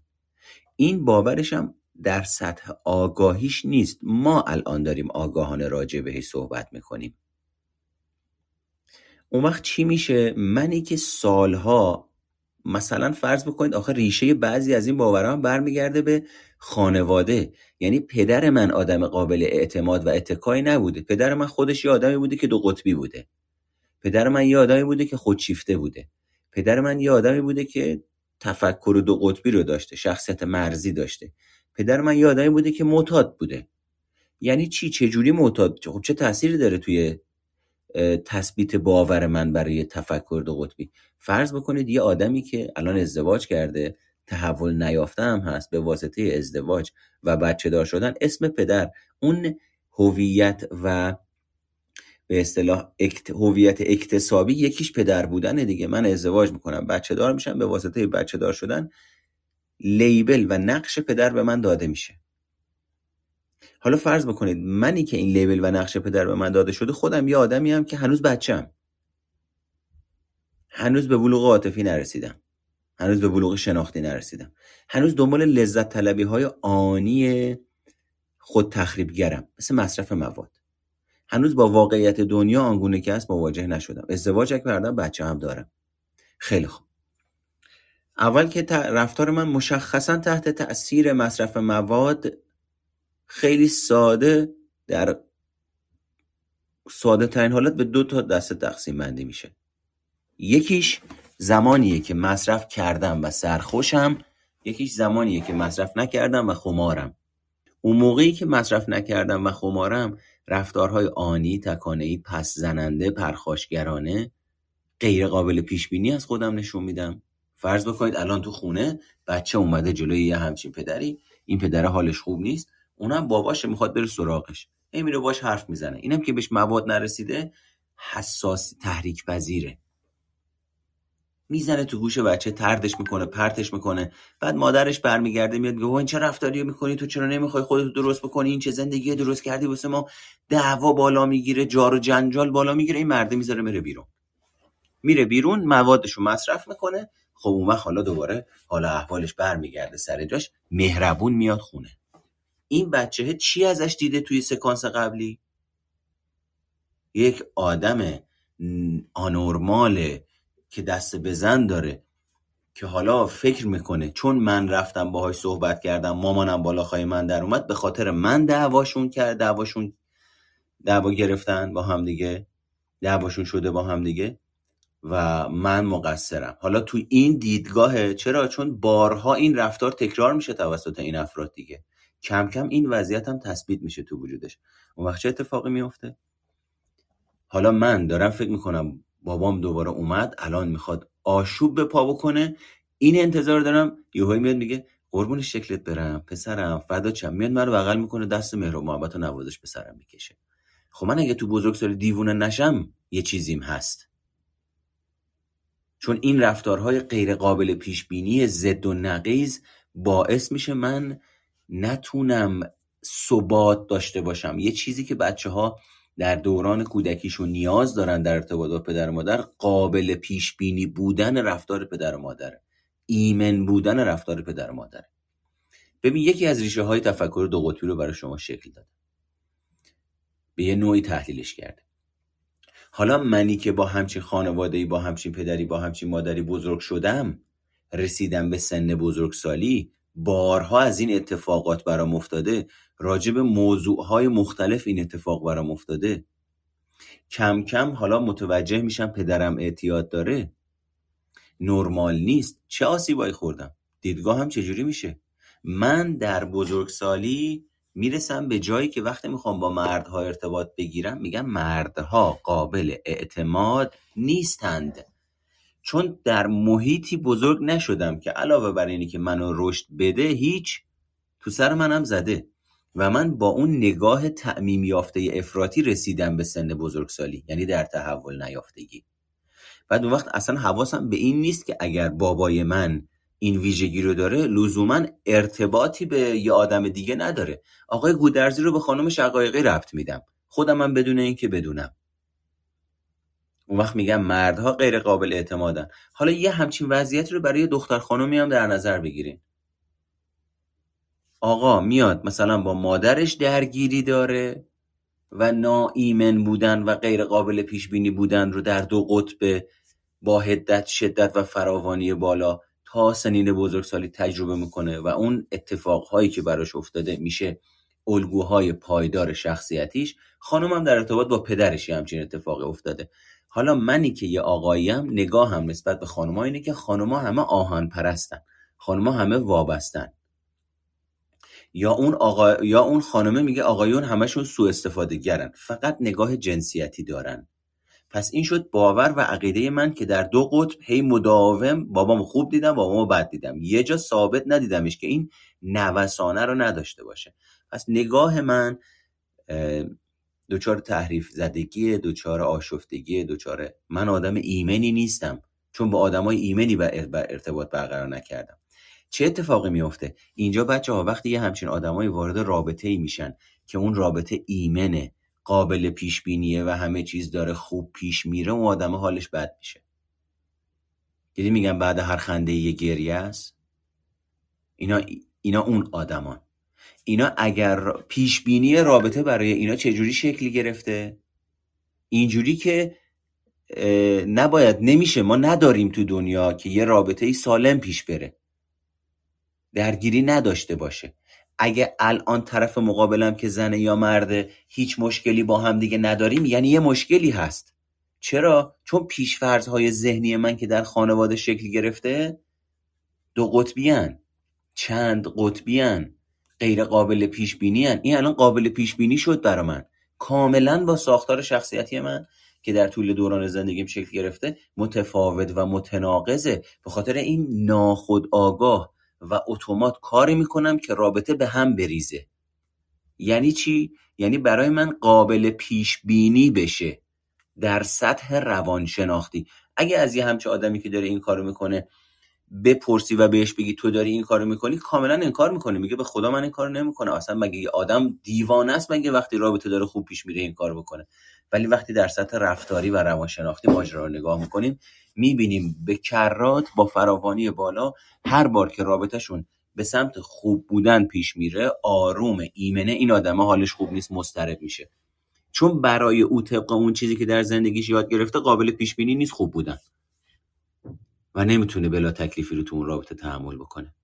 این باورش هم در سطح آگاهیش نیست. ما الان داریم آگاهانه راجع بهش صحبت می‌کنیم. اون وقت چی میشه؟ منی که سالها مثلا فرض بکنید آخه ریشه بعضی از این باورها برمیگرده به خانواده. یعنی پدر من آدم قابل اعتماد و اتکایی نبوده. پدر من خودش یه آدمی بوده که دو قطبی بوده. پدر من یه آدمی بوده که خودشیفته بوده. پدر من یه آدمی بوده که تفکر دو قطبی رو داشته شخصیت مرزی داشته. پدر من یه آدمی بوده که معتاد بوده. یعنی چی؟ چه جوری معتاد؟ خب چه تأثیری داره توی تثبیت باور من برای تفکر دو قطبی. فرض بکنید یه آدمی که الان ازدواج کرده تحول نیافته هم هست به واسطه ازدواج و بچه دار شدن اسم پدر. اون هویت و به اصطلاح هویت اکتسابی یکیش پدر بودن دیگه. من ازدواج می‌کنم بچه دار میشم به واسطه بچه دار شدن لیبل و نقش پدر به من داده میشه. حالا فرض بکنید منی که این لیبل و نقش پدر به من داده شده خودم یه آدمی هم که هنوز بچم هنوز به بلوغ عاطفی نرسیدم. هنوز به بلوغ شناختی نرسیدم. هنوز دنبال لذت طلبی های آنی خود تخریبگرم مثل مصرف مواد. هنوز با واقعیت دنیا آنگونه که هست مواجه نشدم. ازدواج کردم بچه هم دارم. خیلی خوب. اول که رفتار من مشخصا تحت تاثیر مصرف مواد خیلی ساده در ساده ترین حالت به دو تا دسته تقسیم بندی میشه. یکیش زمانیه که مصرف کردم و سرخوشم. یکیش زمانیه که مصرف نکردم و خمارم. اون موقعی که مصرف نکردم و خمارم رفتارهای آنی، تکانهی، پس زننده، پرخاشگرانه غیر قابل پیش بینی از خودم نشون میدم. فرض بکنید الان تو خونه بچه اومده جلوی یه همچین پدری. این پدر حالش خوب نیست. اونم باباشه می‌خواد بره سراغش. این میره باش حرف می‌زنه. اینم که بهش مواد نرسیده حساس تحریک پذیره می‌زنه تو گوش بچه تردش می‌کنه پرتش می‌کنه. بعد مادرش برمیگرده میاد میگه این چه رفتاری می‌کنی؟ تو چرا نمی‌خوای خودت درست بکنی؟ این چه زندگی درست کردی واسه ما؟ دعوا بالا می‌گیره جار و جنجال بالا می‌گیره این مرده می‌ذاره میره بیرون. میره بیرون موادشو مصرف می‌کنه. خب اون حالا دوباره حالا احوالش برمیگرده سر جاش. مهربون میاد خونه. این بچه چی ازش دیده توی سکانس قبلی؟ یک آدم آنورماله که دست بزن داره که حالا فکر می‌کنه. چون من رفتم باهاش صحبت کردم مامانم بالا خواهی من در اومد به خاطر من دعواشون کرد دعواشون دعوا گرفتن با هم دیگه دعواشون شده با هم دیگه و من مقصرم. حالا تو این دیدگاه چرا؟ چون بارها این رفتار تکرار میشه توسط این افراد دیگه. کم کم این وضعیت هم تثبیت میشه تو وجودش. اون وقت چه اتفاقی میفته؟ حالا من دارم فکر می‌کنم بابام دوباره اومد الان می‌خواد آشوب به پا بکنه. این انتظار دارم یهویی میاد میگه قربون شکلت برم پسرم فدا چم میاد من رو بغل می‌کنه دست مهر و محبت و نوازش به سرم می‌کشه. خب من اگه تو بزرگسالی دیوونه نشم یه چیزیم هست. چون این رفتارهای غیر قابل پیش بینی ضد و نقیز باعث میشه من نتونم ثبات داشته باشم. یه چیزی که بچه ها در دوران کودکیشون نیاز دارن در ارتباط با پدر و مادر قابل پیش بینی بودن رفتار پدر و مادره. ایمن بودن رفتار پدر و مادره. ببین یکی از ریشه های تفکر دو قطبی رو برای شما شکل داده. به یه نوعی تحلیلش کرده. حالا منی که با همچین خانواده با همچین پدری با همچین مادری بزرگ شدم رسیدم به سن بزرگسالی بارها از این اتفاقات برام افتاده راجع به موضوعهای مختلف این اتفاق برام افتاده. کم کم حالا متوجه میشم پدرم اعتیاد داره. نرمال نیست. چه آسیبایی خوردم؟ دیدگاه هم چجوری میشه؟ من در بزرگسالی می‌رسم به جایی که وقتی می‌خوام با مردها ارتباط بگیرم میگم مردها قابل اعتماد نیستند. چون در محیطی بزرگ نشدم که علاوه بر اینی که منو رشد بده هیچ تو سر منم زده. و من با اون نگاه تعمیم یافته افراطی رسیدم به سن بزرگسالی یعنی در تحول نیافتگی. بعد اون وقت اصلا حواسم به این نیست که اگر بابای من این ویژگی رو داره لزوما ارتباطی به یه آدم دیگه نداره. آقای گودرزی رو به خانم شقایقی ربط میدم. خودم من بدون اینکه بدونم. اون وقت میگم مردها غیر قابل اعتمادن. حالا یه همچین وضعیتی رو برای دختر خانمی هم در نظر بگیریم آقا میاد مثلا با مادرش درگیری داره و ناایمن بودن و غیر قابل پیش بینی بودن رو در دو قطب با حدت شدت و فراوانی بالا تا سنین بزرگسالی تجربه می‌کنه و اون اتفاقهایی که براش افتاده میشه الگوهای پایدار شخصیتیش. خانم هم در ارتباط با پدرش همچین اتفاقی افتاده. حالا منی که یه آقاییم نگاه هم نسبت به خانوما اینه که خانوما همه آهان پرستن خانوما همه وابستن. یا اون آقا یا اون خانمه میگه آقایون همشون سوء استفاده گرن فقط نگاه جنسیتی دارن. پس این شد باور و عقیده من که در دو قطب هی مداوم بابام خوب دیدم بابامو بد دیدم. یه جا ثابت ندیدمش که این نوسانه رو نداشته باشه. پس نگاه من دوچار تحریف زدگی دوچار آشفتگی دوچار من آدم ایمنی نیستم. چون با آدمای ایمنی بر ارتباط برقرار نکردم. چه اتفاقی میفته اینجا بچه ها وقتی یه همچین آدمایی وارد رابطه ای میشن که اون رابطه ایمنه قابل پیش بینیه و همه چیز داره خوب پیش میره اون آدم حالش بد میشه. دیدی میگن بعد هر خنده یه گریه است؟ اینا اینا اون آدمان. اینا اگر پیش بینی رابطه برای اینا چجوری شکلی گرفته؟ اینجوری که نباید نمیشه ما نداریم تو دنیا که یه رابطه ای سالم پیش بره. درگیری نداشته باشه. اگه الان طرف مقابلم که زنه یا مرده هیچ مشکلی با هم دیگه نداریم یعنی یه مشکلی هست. چرا؟ چون های ذهنی من که در خانواده شکل گرفته دو قطبی چند قطبی غیر قابل پیش بینی این الان قابل پیش بینی شد برا من. کاملا با ساختار شخصیتی من که در طول دوران زندگیم شکل گرفته متفاوت و متناقضه. به خاطر این ناخود آگاه و اتومات کاری می‌کنم که رابطه به هم بریزه. یعنی چی؟ یعنی برای من قابل پیش بینی بشه. در سطح روانشناختی. اگه از یه همچه آدمی که داره این کارو می‌کنه بپرسی و بهش بگی تو داری این کارو می‌کنی کاملا انکار می‌کنه. میگه به خدا من این کارو نمی‌کنه اصلا مگه یه آدم دیوانه است مگه وقتی رابطه داره خوب پیش میره این کار بکنه؟ ولی وقتی در سطح رفتاری و روانشناختی ماجرا رو نگاه می‌کنیم می‌بینیم به کرات با فراوانی بالا هر بار که رابطهشون به سمت خوب بودن پیش میره آروم ایمنه این آدمه حالش خوب نیست مضطرب میشه. چون برای او طبق اون چیزی که در زندگیش یاد گرفته قابل پیش بینی نیست خوب بودن. و نمی‌تونه بلا تکلیفی رو تو اون رابطه تحمل بکنه.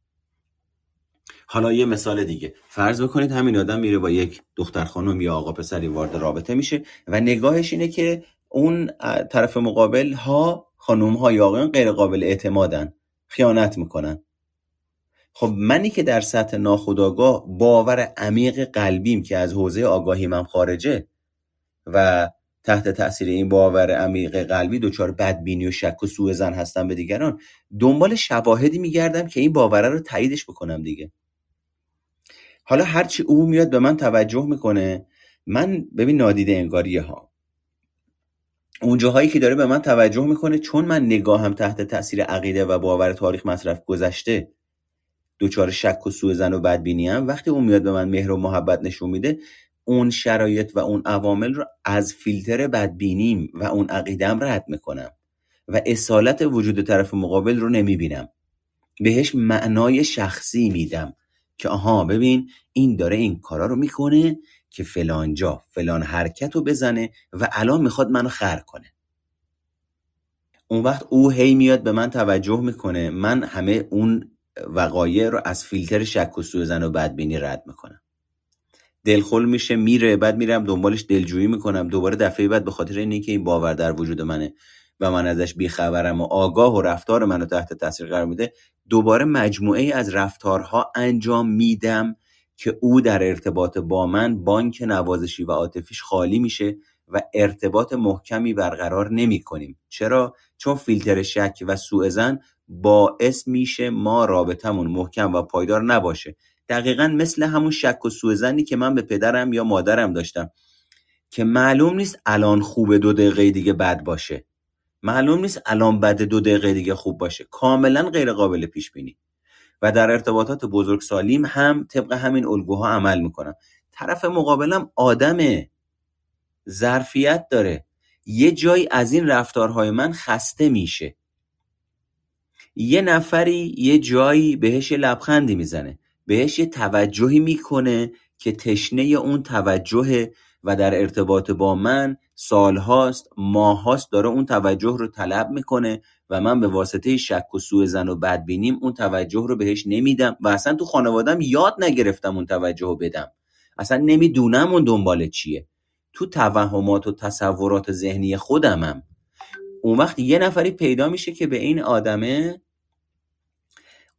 حالا یه مثال دیگه. فرض بکنید همین آدم میره با یک دختر خانم یا آقا پسری وارد رابطه میشه و نگاهش اینه که اون طرف مقابل ها خانم ها یا آقایان غیر قابل اعتمادن خیانت می‌کنن. خب منی که در سطح ناخودآگاه باور عمیق قلبیم که از حوزه آگاهی من خارجه و تحت تاثیر این باور عمیق قلبی دچار بدبینی و شک و سوء زن هستم به دیگران دنبال شواهدی میگردم که این باوره رو تاییدش بکنم دیگه. حالا هرچی او میاد به من توجه می‌کنه من ببین نادیده انگاریه ها. اون جاهایی که داره به من توجه می‌کنه چون من نگاهم تحت تاثیر عقیده و باور تاریخ مصرف گذشته دچار شک و سوء زن و بدبینی هم وقتی اون میاد به من مهر و محبت نشون میده اون شرایط و اون عوامل رو از فیلتر بدبینیم و اون عقیدم رد می‌کنم و اصالت وجود طرف مقابل رو نمی‌بینم. بهش معنای شخصی میدم که آها ببین این داره این کارا رو می‌کنه که فلان جا فلان حرکت رو بزنه و الان می‌خواد منو خر کنه. اون وقت او هی میاد به من توجه می‌کنه. من همه اون وقایع رو از فیلتر شک و سوء و بدبینی رد می‌کنم. دلخل میشه میره بعد میرم دنبالش دلجویی می‌کنم. دوباره دفعه بعد به خاطر اینه که این باور در وجود منه و من ازش بیخبرم و آگاه و رفتار منو تحت تاثیر قرار میده دوباره مجموعه ای از رفتارها انجام میدم که او در ارتباط با من بانک نوازشی و عاطفیش خالی میشه و ارتباط محکمی برقرار نمی کنیم چرا؟ چون فیلتر شک و سوء زن باعث میشه ما رابطمون محکم و پایدار نباشه. دقیقا مثل همون شک و سوء که من به پدرم یا مادرم داشتم. که معلوم نیست الان خوب دو دقیقه دیگه بد باشه. معلوم نیست الان بعد دو دقیقه دیگه خوب باشه. کاملا غیر قابل پیش بینی. و در ارتباطات بزرگ سالیم هم طبق همین الگوها عمل می‌کنم. طرف مقابلم آدمه ظرفیت داره. یه جایی از این رفتارهای من خسته میشه. یه نفری یه جایی بهش لبخندی می‌زنه. بهش یه توجهی می‌کنه که تشنه اون توجه و در ارتباط با من سالهاست ماهاست داره اون توجه رو طلب می‌کنه و من به واسطه شک و سوء زن و بدبینیم اون توجه رو بهش نمیدم و اصلا تو خانوادم یاد نگرفتم اون توجه رو بدم. اصلا نمی‌دونم اون دنبال چیه. تو توهمات و تصورات ذهنی خودمم اون وقت یه نفری پیدا میشه که به این آدمه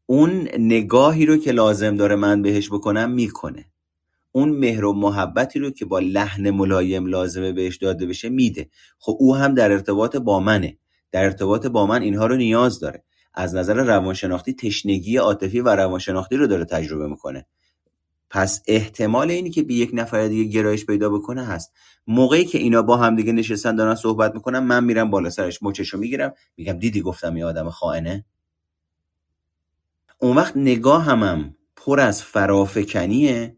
اون نگاهی رو که لازم داره من بهش بکنم می‌کنه. اون مهر و محبتی رو که با لحن ملایم لازمه بهش داده بشه میده. خب او هم در ارتباط با منه. در ارتباط با من اینها رو نیاز داره. از نظر روانشناختی تشنگی عاطفی و روانشناختی رو داره تجربه می‌کنه. پس احتمال اینی که به یک نفر دیگه گرایش پیدا بکنه هست. موقعی که اینا با هم دیگه نشستن دارن صحبت می‌کنن من میرم بالا سرش مچشو می‌گیرم میگم دیدی گفتم این آدم خائنه؟ اون وقت نگاه همم پر از فرافکنیه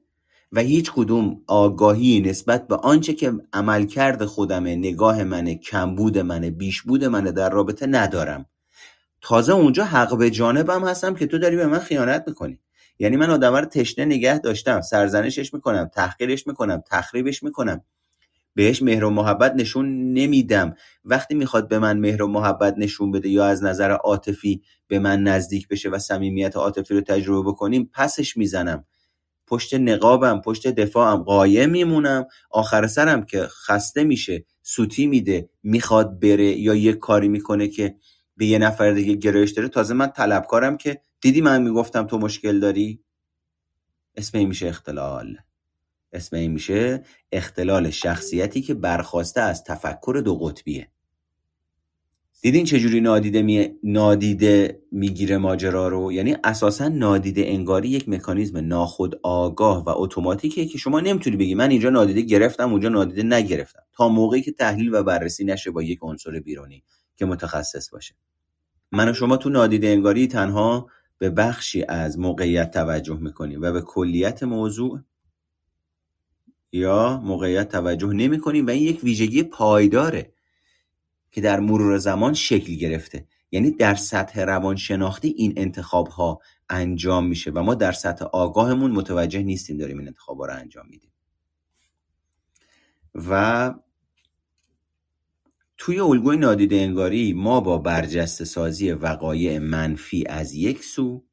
و هیچ کدوم آگاهی نسبت به آنچه که عملکرد خودمه نگاه منه کمبود منه بیشبود منه در رابطه ندارم. تازه اونجا حق به جانبم هستم که تو داری به من خیانت می‌کنی. یعنی من آدم رو تشنه نگه داشتم سرزنشش می‌کنم تحقیرش می‌کنم تخریبش می‌کنم. بهش مهر و محبت نشون نمیدم. وقتی می‌خواد به من مهر و محبت نشون بده یا از نظر عاطفی به من نزدیک بشه و صمیمیت عاطفی رو تجربه بکنیم پسش می‌زنم. پشت نقابم پشت دفاعم قایم میمونم. آخر سرم که خسته میشه سوتی میده می‌خواد بره یا یه کاری می‌کنه که به یه نفر دیگه گرایش داره. تازه من طلبکارم که دیدی من می‌گفتم تو مشکل داری؟ اسم میشه اختلال. اسم این میشه اختلال شخصیتی که برخواسته از تفکر دو قطبیه. دیدین چجوری نادیده می... نادیده می‌گیره ماجرا رو؟ یعنی اساسا نادیده انگاری یک مکانیزم ناخود آگاه و اتوماتیکه که شما نمی‌تونی بگی من اینجا نادیده گرفتم اونجا نادیده نگرفتم. تا موقعی که تحلیل و بررسی نشه با یک عنصر بیرونی که متخصص باشه. من و شما تو نادیده انگاری تنها به بخشی از موقعیت توجه می‌کنیم و به کلیت موضوع یا موقعیت توجه نمی کنیم و این یک ویژگی پایداره که در مرور زمان شکل گرفته. یعنی در سطح روانشناختی این انتخاب ها انجام میشه و ما در سطح آگاهمون متوجه نیستیم داریم این انتخاب ها رو انجام میدیم. و توی الگوی نادیده انگاری ما با برجسته سازی وقایع منفی از یک سو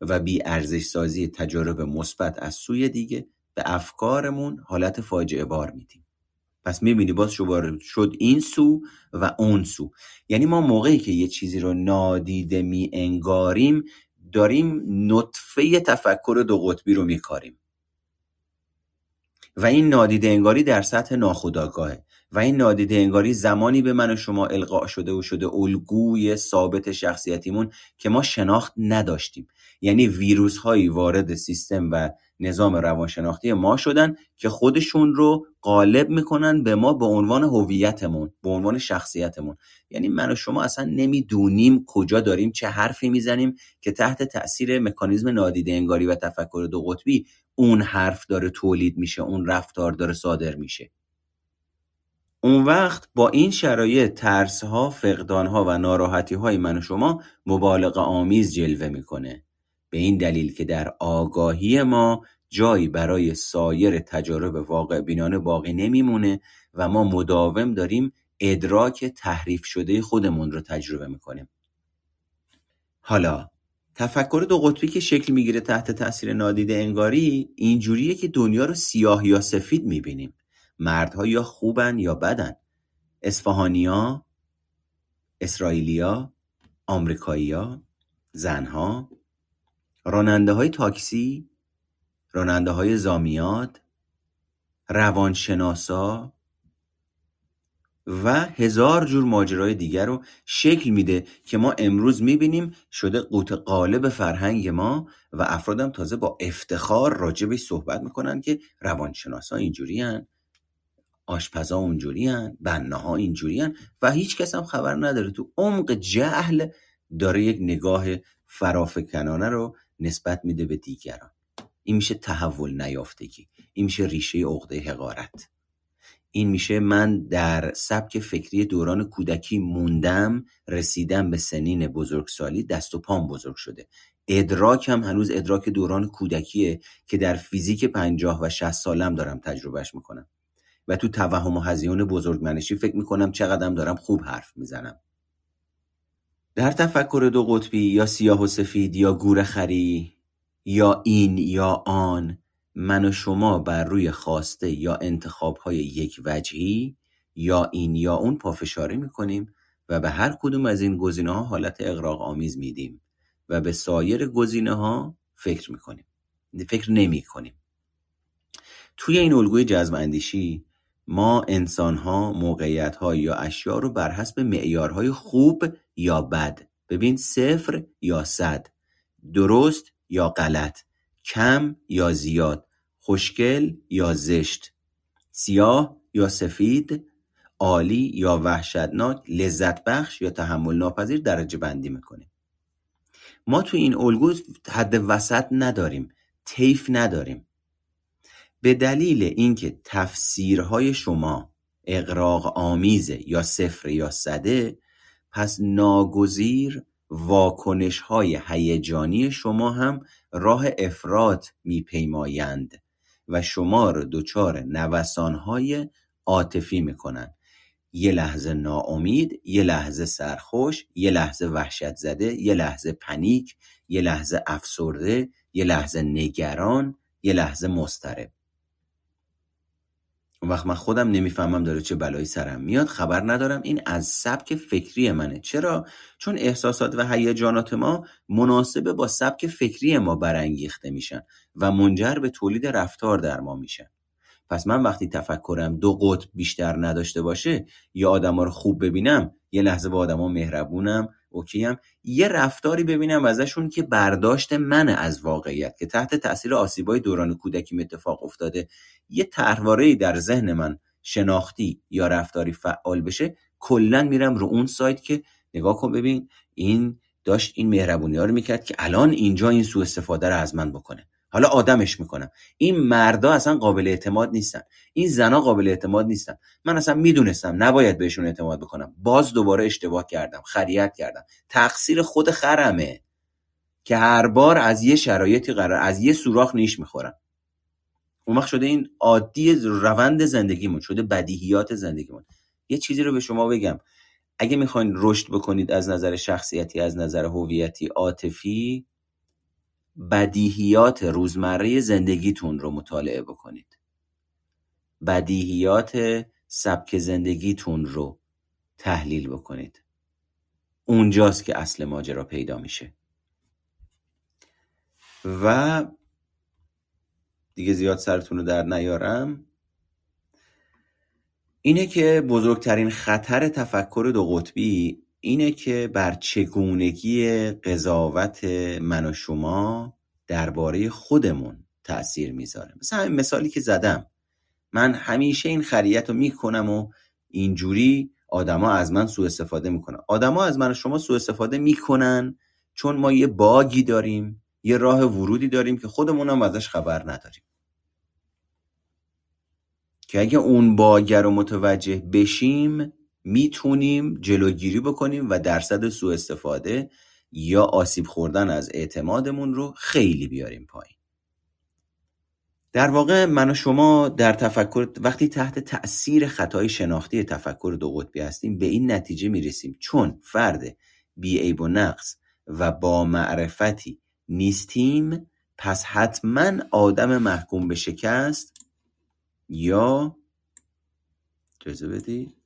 و بی ارزش سازی تجارب مثبت از سوی دیگه به افکارمون حالت فاجعه بار میدیم. پس می‌بینی باز شد این سو و اون سو. یعنی ما موقعی که یه چیزی رو نادیده می انگاریم داریم نطفه تفکر دو قطبی رو میکاریم. و این نادیده انگاری در سطح ناخودآگاهه. و این نادیده انگاری زمانی به من و شما القا شده و شده الگوی ثابت شخصیتیمون که ما شناخت نداشتیم. یعنی ویروس هایی وارد سیستم و نظام روانشناختی ما شدن که خودشون رو غالب می‌کنن به ما به عنوان هویتمون به عنوان شخصیتمون. یعنی من و شما اصلا نمی‌دونیم کجا داریم چه حرفی می‌زنیم که تحت تاثیر مکانیزم نادیده انگاری و تفکر دو قطبی اون حرف داره تولید میشه اون رفتار داره صادر میشه. اون وقت با این شرایط ترس ها فقدان ها و ناراحتی های من و شما مبالغه آمیز جلوه می‌کنه. به این دلیل که در آگاهی ما جایی برای سایر تجارب واقع بینانه باقی نمیمونه و ما مداوم داریم ادراک تحریف شده خودمون رو تجربه می‌کنیم. حالا تفکر دو قطبی که شکل می‌گیره تحت تاثیر نادیده انگاری اینجوریه که دنیا رو سیاه یا سفید می‌بینیم. مردها یا خوبن یا بدن. اصفهانیا اسرائیلیا آمریکایی‌ها زنها راننده های تاکسی راننده های زامیات روانشناسا و هزار جور ماجرای دیگر رو شکل میده که ما امروز می‌بینیم شده قوت قالب فرهنگ ما و افرادم تازه با افتخار راجبش صحبت می‌کنن که روانشناسا اینجوری هن آشپزا اونجوری هن بنه اینجوری و هیچ کس هم خبر نداره. تو عمق جهل داره یک نگاه فرافکنانه رو نسبت میده به دیگران. این میشه تحول نیافتگی. این میشه ریشه عقده حقارت. این میشه من در سبک فکری دوران کودکی موندم رسیدم به سنین بزرگسالی دست و پام بزرگ شده. ادراک هم هنوز ادراک دوران کودکیه که در فیزیک پنجاه و شست سالم دارم تجربهش می‌کنم. و تو توهم و هزیون بزرگمنشی فکر می‌کنم چقدرم دارم خوب حرف می‌زنم. در تفکر دو قطبی یا سیاه و سفید یا گوره خری یا این یا آن من و شما بر روی خواسته یا انتخاب های یک وجهی یا این یا اون پافشاری می‌کنیم و به هر کدوم از این گزینه ها حالت اقراق آمیز میدیم و به سایر گزینه ها فکر می‌کنیم. فکر نمی کنیم توی این الگوی جذب اندیشی ما انسانها موقعیتها یا اشیا رو بر حسب معیارهای خوب یا بد. ببین صفر یا صد. درست یا غلط. کم یا زیاد. خوشگل یا زشت. سیاه یا سفید. عالی یا وحشتناک. لذت بخش یا تحمل ناپذیر درجه بندی می‌کنیم ما تو این الگو حد وسط نداریم. طیف نداریم. به دلیل اینکه تفسیرهای شما اقراق آمیزه یا صفر یا صده پس ناگزیر واکنش های هیجانی شما هم راه افراد میپیمایند و شما رو دچار نوسان های عاطفی می‌کنن یه لحظه ناامید یه لحظه سرخوش یه لحظه وحشت زده یه لحظه پنیک یه لحظه افسرده یه لحظه نگران یه لحظه مسترب اون وقت من خودم نمی‌فهمم داره چه بلایی سرم میاد خبر ندارم. این از سبک فکری منه. چرا؟ چون احساسات و هیجانات ما مناسب با سبک فکری ما برانگیخته میشن و منجر به تولید رفتار در ما میشن. پس من وقتی تفکرم دو قطب بیشتر نداشته باشه یا آدما رو خوب ببینم یه لحظه با آدما مهربونم اوکیم یه رفتاری ببینم ازشون که برداشت من از واقعیت که تحت تاثیر آسیبای دوران کودکی اتفاق افتاده. یه طرحواره در ذهن من شناختی یا رفتاری فعال بشه کلا میرم رو اون سایت که نگاه کن ببین این داشت این مهربونی ها رو می‌کرد که الان اینجا این سوء استفاده رو از من بکنه. حالا آدمش می‌کنم. این مردا اصلا قابل اعتماد نیستن. این زنا قابل اعتماد نیستن. من اصلا می‌دونستم نباید بهشون اعتماد بکنم. باز دوباره اشتباه کردم خریت کردم. تقصیر خود خرمه که هر بار از یه شرایطی قرار از یه سوراخ نیش می‌خورم. اون وقت شده این عادی روند زندگیمون شده بدیهیات زندگیمون. یه چیزی رو به شما بگم. اگه می‌خواین رشد بکنید از نظر شخصیتی از نظر هویتی عاطفی بدیهیات روزمره زندگیتون رو مطالعه بکنید. بدیهیات سبک زندگیتون رو تحلیل بکنید. اونجاست که اصل ماجرا پیدا میشه. و دیگه زیاد سرتون رو در نیارم. اینه که بزرگترین خطر تفکر دو قطبی اینه که بر چگونگی قضاوت من و شما درباره خودمون تاثیر می‌ذاره. مثل همین مثالی که زدم. من همیشه این خریت رو می‌کنم و اینجوری آدما از من سوء استفاده می‌کنن. آدما از من و شما سوء استفاده می‌کنن چون ما یه باگی داریم یه راه ورودی داریم که خودمون هم ازش خبر نداریم. که اگه اون باگر رو متوجه بشیم می‌تونیم جلوگیری بکنیم و درصد سوء استفاده یا آسیب خوردن از اعتمادمون رو خیلی بیاریم پایین. در واقع من و شما در تفکر وقتی تحت تأثیر خطای شناختی تفکر دو قطبی هستیم به این نتیجه می‌رسیم. چون فرد بیعیب و نقص و با معرفتی نیستیم پس حتما آدم محکوم به شکست یا جزه بدید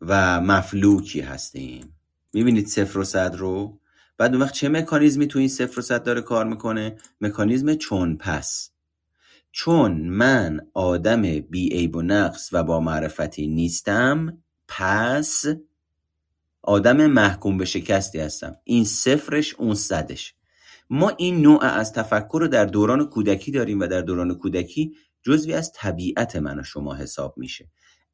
و مفلوکی هستیم. می‌بینید صفر و صد رو؟ بعد اون وقت چه مکانیزمی تو این صفر و صد داره کار می‌کنه؟ مکانیزم چون پس. چون من آدم بی عیب و نقص و با معرفتی نیستم پس آدم محکوم به شکستی هستم. این صفرش اون صدش. ما این نوع از تفکر رو در دوران کودکی داریم و در دوران کودکی جزوی از طبیعت من و شما حساب میشه.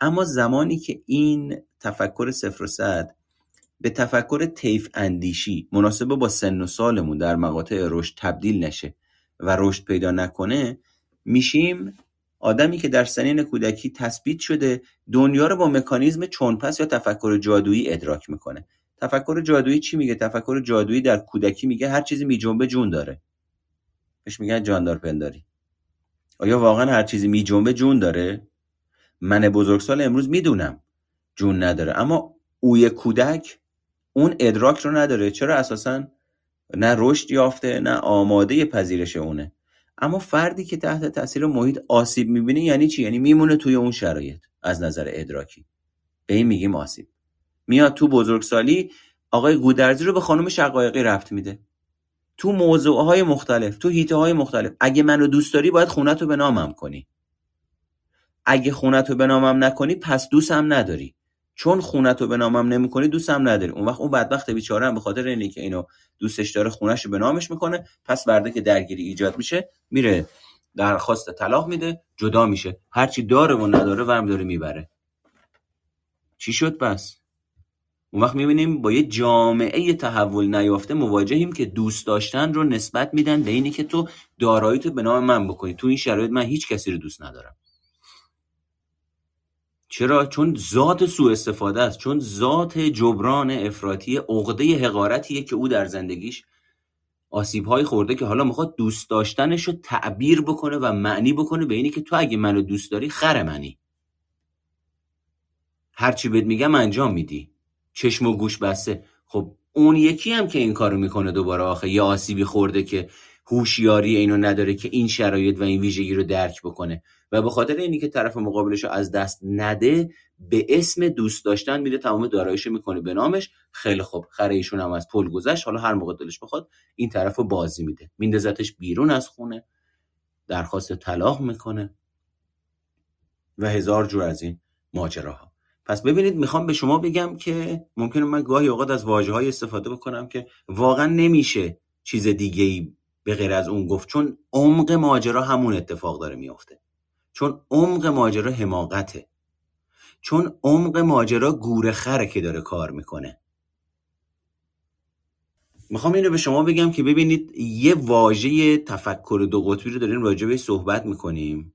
اما زمانی که این تفکر صفر و صد به تفکر طیف اندیشی مناسب با سن و سالمون در مقاطع رشد تبدیل نشه و رشد پیدا نکنه میشیم آدمی که در سنین کودکی تثبیت شده دنیا رو با مکانیزم چونپس یا تفکر جادویی ادراک می‌کنه. تفکر جادویی چی میگه؟ تفکر جادویی در کودکی میگه هر چیزی میجنبه جون داره. بهش میگن جاندار پنداری آیا واقعا هر چیزی میجنبه جون داره؟ من بزرگسال امروز می‌دونم. جون نداره. اما اوی کودک اون ادراک رو نداره. چرا اساسا نه رشد یافته نه آماده پذیرش اونه. اما فردی که تحت تاثیر محیط آسیب می‌بینه یعنی چی؟ یعنی میمونه توی اون شرایط از نظر ادراکی. به این میگیم آسیب. میاد تو بزرگسالی آقای گودرزی رو به خانم شقایقی رفت میده. تو موضوع های مختلف تو هیته های مختلف. اگه منو دوست داری باید خونت رو به نامم کنی. اگه خونت رو به نامم نکنی پس دوستم نداری. چون خونت رو به نامم نمی‌کنی دوستم نداری. اون وقت اون بدبخت بیچاره به خاطر اینه که اینو دوستش داره خونش به نامش می‌کنه پس برده که درگیری ایجاد میشه میره درخواست طلاق میده جدا میشه. هرچی داره و نداره ورم داره می‌بره. چی شد پس؟ اون وقت می‌بینیم با یه جامعه تحول نیافته مواجهیم که دوست داشتن رو نسبت میدن به اینی که تو دارایی تو به نام من بکنی. تو این شرایط من هیچ کسی رو دوست ندارم. چرا؟ چون ذات سوء استفاده است. چون ذات جبران افراطی عقده حقارتیه که او در زندگیش آسیب های خورده که حالا می‌خواد دوست داشتنش رو تعبیر بکنه و معنی بکنه به اینی که تو اگه منو دوست داری خر منی. هرچی بهت میگم انجام میدی. چشم و گوش بسته. خب اون یکی هم که این کارو می‌کنه دوباره آخه یه آسیبی خورده که هوشیاری اینو نداره که این شرایط و این ویژگی رو درک بکنه. و به خاطر اینی که طرف مقابلش رو از دست نده به اسم دوست داشتن میره تمام داراییشو می‌کنه به نامش. خیلی خوب. خره ایشون هم از پل گذشت. حالا هر موقع دلش بخواد این طرف بازی میده. میندازتش بیرون از خونه. درخواست طلاق می‌کنه. و هزار جور از این ماجراها. پس ببینید می‌خوام به شما بگم که ممکنه من گاهی اوقات از واجه استفاده بکنم که واقعا نمیشه چیز دیگه ای به غیر از اون گفت. چون عمق ماجرا همون اتفاق داره میافته. چون عمق ماجرا حماقته. چون عمق ماجرا گوره خره که داره کار می‌کنه. می‌خوام اینو به شما بگم که ببینید یه واژه تفکر دو قطبی رو داریم راجع صحبت می‌کنیم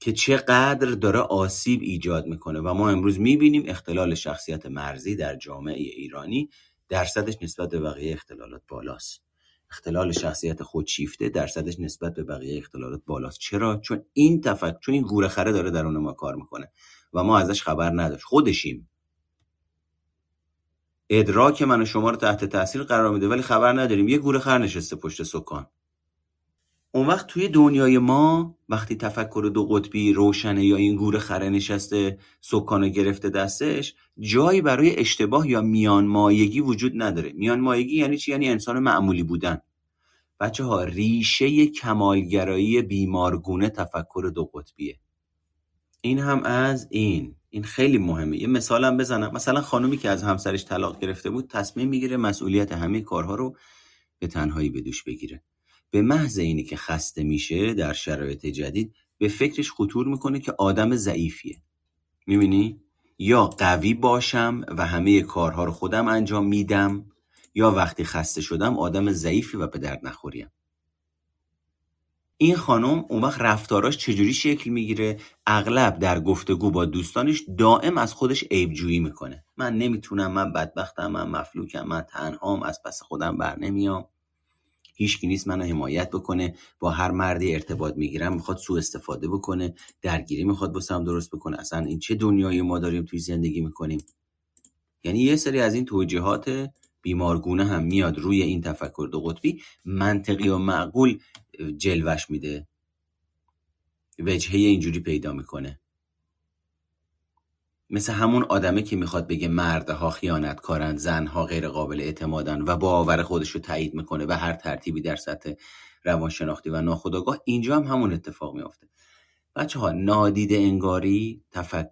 که چقدر داره آسیب ایجاد می‌کنه و ما امروز می‌بینیم اختلال شخصیت مرزی در جامعه ایرانی درصدش نسبت به بقیه اختلالات بالاست. اختلال شخصیت خودشیفته درصدش نسبت به بقیه اختلالات بالاست. چرا؟ چون این تفکر چون این گوره خره داره در اون ما کار می‌کنه و ما ازش خبر نداشت. خودشیم. ادراک من و شما رو تحت تاثیر قرار میده ولی خبر نداریم. یه گوره خر نشسته پشت سکان. اون وقت توی دنیای ما وقتی تفکر دو قطبی روشنه یا این گوره خره نشسته سکانو گرفته دستش جایی برای اشتباه یا میان مایگی وجود نداره. میان مایگی یعنی چی؟ یعنی انسان معمولی بودن. بچه ها ریشه کمالگرایی بیمارگونه تفکر دو قطبیه. این هم از این. این خیلی مهمه. یه مثالم بزنم. مثلا خانومی که از همسرش طلاق گرفته بود تصمیم می‌گیره مسئولیت همه کارها رو به تنهایی به دوش بگیره. به محض اینی که خسته میشه در شرایط جدید به فکرش خطور می‌کنه که آدم ضعیفیه. می‌بینی؟ یا قوی باشم و همه کارها رو خودم انجام میدم یا وقتی خسته شدم آدم ضعیفی و به درد نخوریم. این خانم اون وقت رفتاراش چجوری شکل می‌گیره؟ اغلب در گفتگو با دوستانش دائم از خودش عیبجویی می‌کنه. من نمی‌تونم من بدبختم من مفلوکم من تنهام از پس خودم بر نمیام. هیچکی نیست منو حمایت بکنه با هر مردی ارتباط می‌گیرم می‌خواد سوء استفاده بکنه درگیری می‌خواد واسم درست بکنه. اصلا این چه دنیای ما داریم توی زندگی می‌کنیم؟ یعنی یه سری از این توجیهات بیمارگونه هم میاد روی این تفکر دو قطبی منطقی و معقول جلوش میده. وجهه اینجوری پیدا می‌کنه. مثل همون آدمه که می‌خواد بگه مردها خیانتکارن زنها غیر قابل اعتمادن و باور خودش رو تایید می‌کنه و هر ترتیبی در سطح روانشناختی و ناخودآگاه اینجا هم همون اتفاق میافته. بچه ها نادیده انگاری تفک...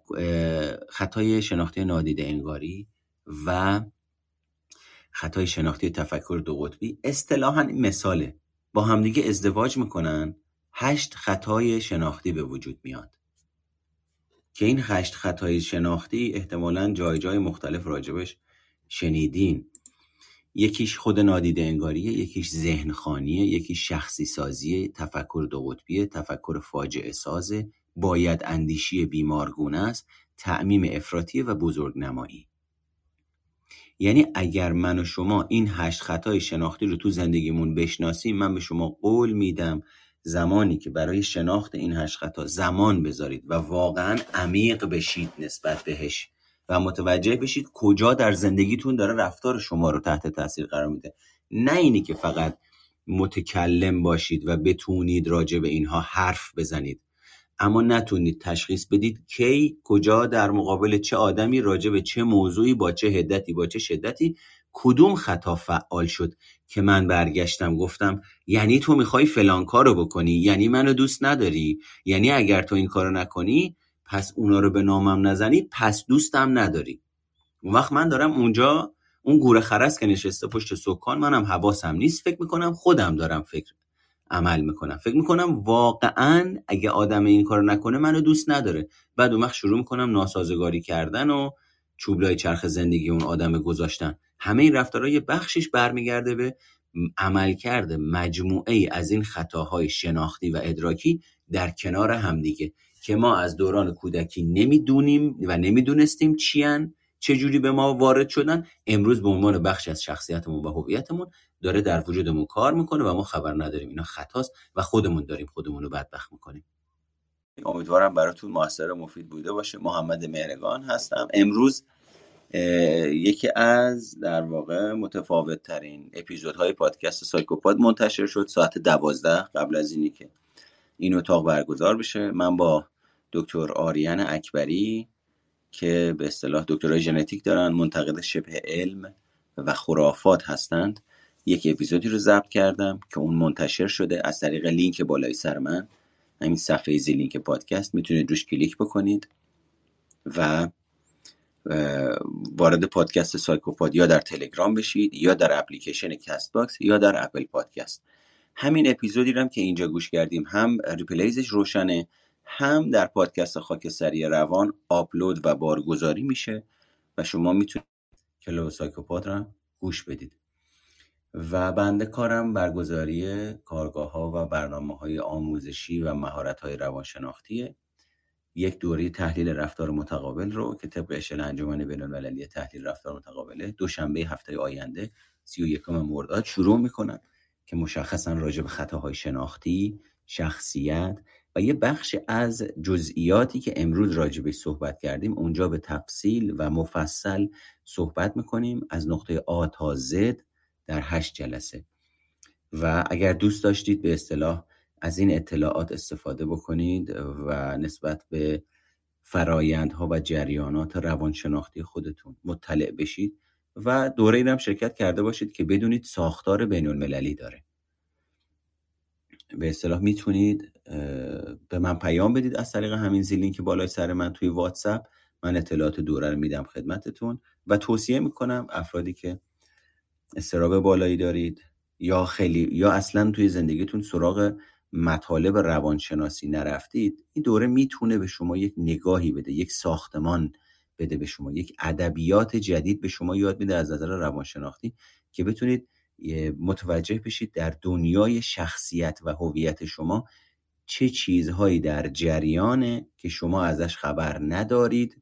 خطای شناختی نادیده انگاری و خطای شناختی تفکر دو قطبی اصطلاحا مثاله. با همدیگه ازدواج می‌کنن هشت خطای شناختی به وجود میاد. که این هشت خطای شناختی احتمالا جای جای مختلف راجبش شنیدین. یکیش خود نادیده انگاریه یکیش ذهن خانیه یکیش شخصی سازیه تفکر دو قطبیه تفکر فاجعه سازه باید اندیشی بیمارگونه است تعمیم افراطی و بزرگ نمایی. یعنی اگر من و شما این هشت خطای شناختی رو تو زندگیمون بشناسیم من به شما قول میدم زمانی که برای شناخت این هشت خطا زمان بذارید و واقعا عمیق بشید نسبت بهش و متوجه بشید کجا در زندگیتون داره رفتار شما رو تحت تاثیر قرار میده. نه اینی که فقط متکلم باشید و بتونید راجع به اینها حرف بزنید اما نتونید تشخیص بدید کی کجا در مقابل چه آدمی راجع به چه موضوعی با چه هدتی با چه شدتی کدوم خطا فعال شد که من برگشتم گفتم یعنی تو می‌خوای فلان کارو بکنی؟ یعنی منو دوست نداری؟ یعنی اگر تو این کارو نکنی پس اونا رو به نامم نزنی پس دوستم نداری. اون وقت من دارم اونجا اون گوره خرس که نشسته پشت سکان منم حواسم نیست. فکر می‌کنم خودم دارم فکر عمل می‌کنم. فکر می‌کنم واقعا اگه آدم این کار نکنه منو دوست نداره. بعد اون وقت شروع می‌کنم ناسازگاری کردن و چوبلای چرخ زندگی اون آدم گذاشتن. همه این رفتارها یه بخشش برمیگرده به عملکرد مجموعه ای از این خطاهای شناختی و ادراکی در کنار همدیگه که ما از دوران کودکی نمی‌دونیم و نمی‌دونستیم چیان چجوری به ما وارد شدن. امروز به عنوان بخش از شخصیتمون و هویتمون داره در وجودمون کار می‌کنه و ما خبر نداریم. اینا خطاست و خودمون داریم خودمون رو بدبخت می‌کنیم. امیدوارم براتون موثر و مفید بوده باشه. محمد مهرگان هستم. امروز یکی از در واقع متفاوت ترین اپیزودهای پادکست سایکوپاد منتشر شد ساعت دوازده قبل از اینی که این اتاق برگزار بشه. من با دکتر آریان اکبری که به اصطلاح دکترای ژنتیک دارن منتقد شبه علم و خرافات هستند یک اپیزودی رو ضبط کردم که اون منتشر شده از طریق لینک بالای سر من. همین صفحه زی لینک پادکست می‌تونید روش کلیک بکنید و وارد پادکست سایکوپاد یا در تلگرام بشید یا در اپلیکیشن کست باکس یا در اپل پادکست. همین اپیزودی هم که اینجا گوش کردیم هم replays ش روشنه هم در پادکست خاکستری روان آپلود و بارگذاری میشه و شما می‌تونید club سایکوپاد رو گوش بدید. و بنده کارم برگزاری کارگاه ها و برنامه های آموزشی و مهارت های روانشناختیه. یک دوره تحلیل رفتار متقابل رو که طبق اشل انجمن بین‌المللی تحلیل رفتار متقابله دوشنبه هفته آینده 31 مرداد شروع می‌کنم که مشخصا راجع به خطاهای شناختی شخصیت و یه بخش از جزئیاتی که امروز راجع به صحبت کردیم اونجا به تفصیل و مفصل صحبت می‌کنیم از نقطه آ تا زد در هشت جلسه. و اگر دوست داشتید به اصطلاح از این اطلاعات استفاده بکنید و نسبت به فرایندها و جریانات روانشناختی خودتون مطلع بشید و دوره این هم شرکت کرده باشید که بدونید ساختار بین المللی داره. به اصطلاح می‌تونید به من پیام بدید از طریق همین زیلین که بالای سر من توی واتساپ. من اطلاعات دوره رو میدم خدمتتون و توصیه می‌کنم افرادی که استراب بالایی دارید یا خیلی یا اصلا توی زندگیتون سراغ مطالب روانشناسی نرفتید این دوره می‌تونه به شما یک نگاهی بده یک ساختمان بده به شما یک ادبیات جدید به شما یاد میده از نظر روانشناختی که بتونید متوجه بشید در دنیای شخصیت و هویت شما چه چیزهایی در جریانه که شما ازش خبر ندارید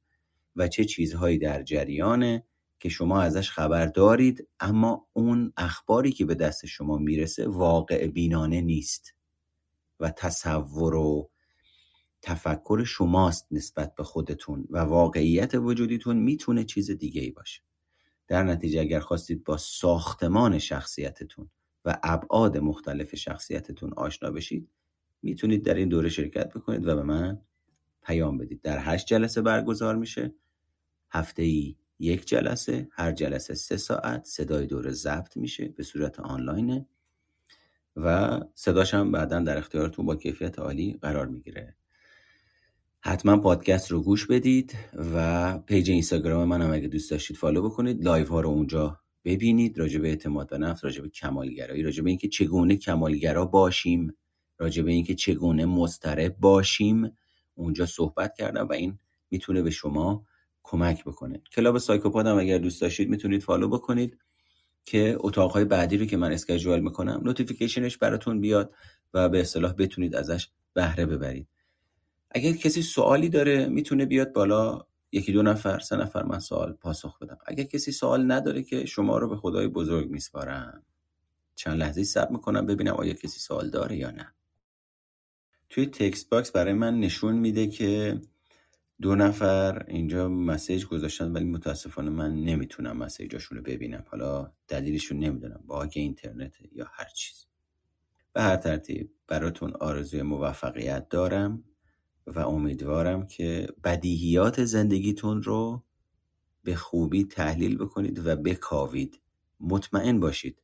و چه چیزهایی در جریانه که شما ازش خبر دارید اما اون اخباری که به دست شما می‌رسه واقع بینانه نیست. و تصور و تفکر شماست نسبت به خودتون و واقعیت وجودیتون می‌تونه چیز دیگه ای باشه. در نتیجه اگر خواستید با ساختمان شخصیتتون و ابعاد مختلف شخصیتتون آشنا بشید می‌تونید در این دوره شرکت بکنید و به من پیام بدید. در هشت جلسه برگزار میشه. هفته ای یک جلسه هر جلسه سه ساعت صدای دوره ضبط میشه به صورت آنلاینه. و صداش هم بعدا در اختیارتون با کیفیت عالی قرار می‌گیره. حتما پادکست رو گوش بدید و page اینستاگرام من هم اگه دوست داشتید follow بکنید. live ها رو اونجا ببینید راجع به اعتماد به نفس راجع به کمالگرایی راجع به اینکه چگونه کمالگرا باشیم راجع به اینکه چگونه مضطرب باشیم. اونجا صحبت کردم و این می‌تونه به شما کمک بکنه. club سایکوپاد هم اگر دوست داشتید می‌تونید follow بکنید. که اتاقهای بعدی رو که من schedule می‌کنم notification ش براتون بیاد و به اصطلاح بتونید ازش بهره ببرید. اگر کسی سوالی داره می‌تونه بیاد بالا یکی دو نفر سه نفر من سوال پاسخ بدم. اگر کسی سوال نداره که شما رو به خدای بزرگ میسپارم. چند لحظه صبر می‌کنم ببینم آیا کسی سوال داره یا نه. توی text box برای من نشون میده که دو نفر اینجا message گذاشتن ولی متاسفانه من نمی‌تونم message اشون رو ببینم. حالا دلیلشون نمی‌دونم. bug اینترنت یا هر چیز. به هر ترتیب براتون آرزوی موفقیت دارم و امیدوارم که بدیهیات زندگیتون رو به خوبی تحلیل بکنید و بکاوید. مطمئن باشید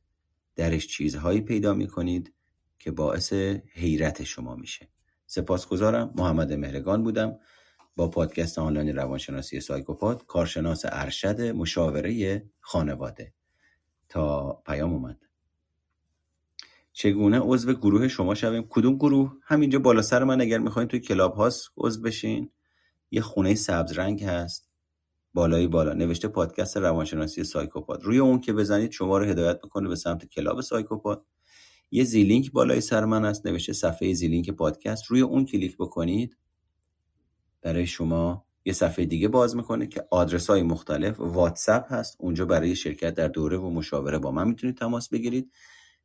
درش چیزهایی پیدا می‌کنید که باعث حیرت شما میشه. سپاسگزارم. محمد مهرگان بودم. با پادکست آنلاین روانشناسی سایکوپات کارشناس ارشد مشاوره خانواده. تا پیام اومد. چگونه عضو گروه شما شویم؟ کدوم گروه؟ همینجا بالا سر من اگر می‌خواین توی کلاب هاست عضو بشین. یه خونه سبز رنگ هست. بالایی بالا. نوشته پادکست روانشناسی سایکوپاد. روی اون که بزنید شما رو هدایت می‌کنه به سمت club سایکوپاد. یه زیلینک بالای سر من هست. نوشته صفحه زیلینک پادکست. روی اون کلیک بکنید. برای شما یه صفحه دیگه باز می‌کنه که آدرس های مختلف واتساپ هست. اونجا برای شرکت در دوره و مشاوره با من می‌تونید تماس بگیرید.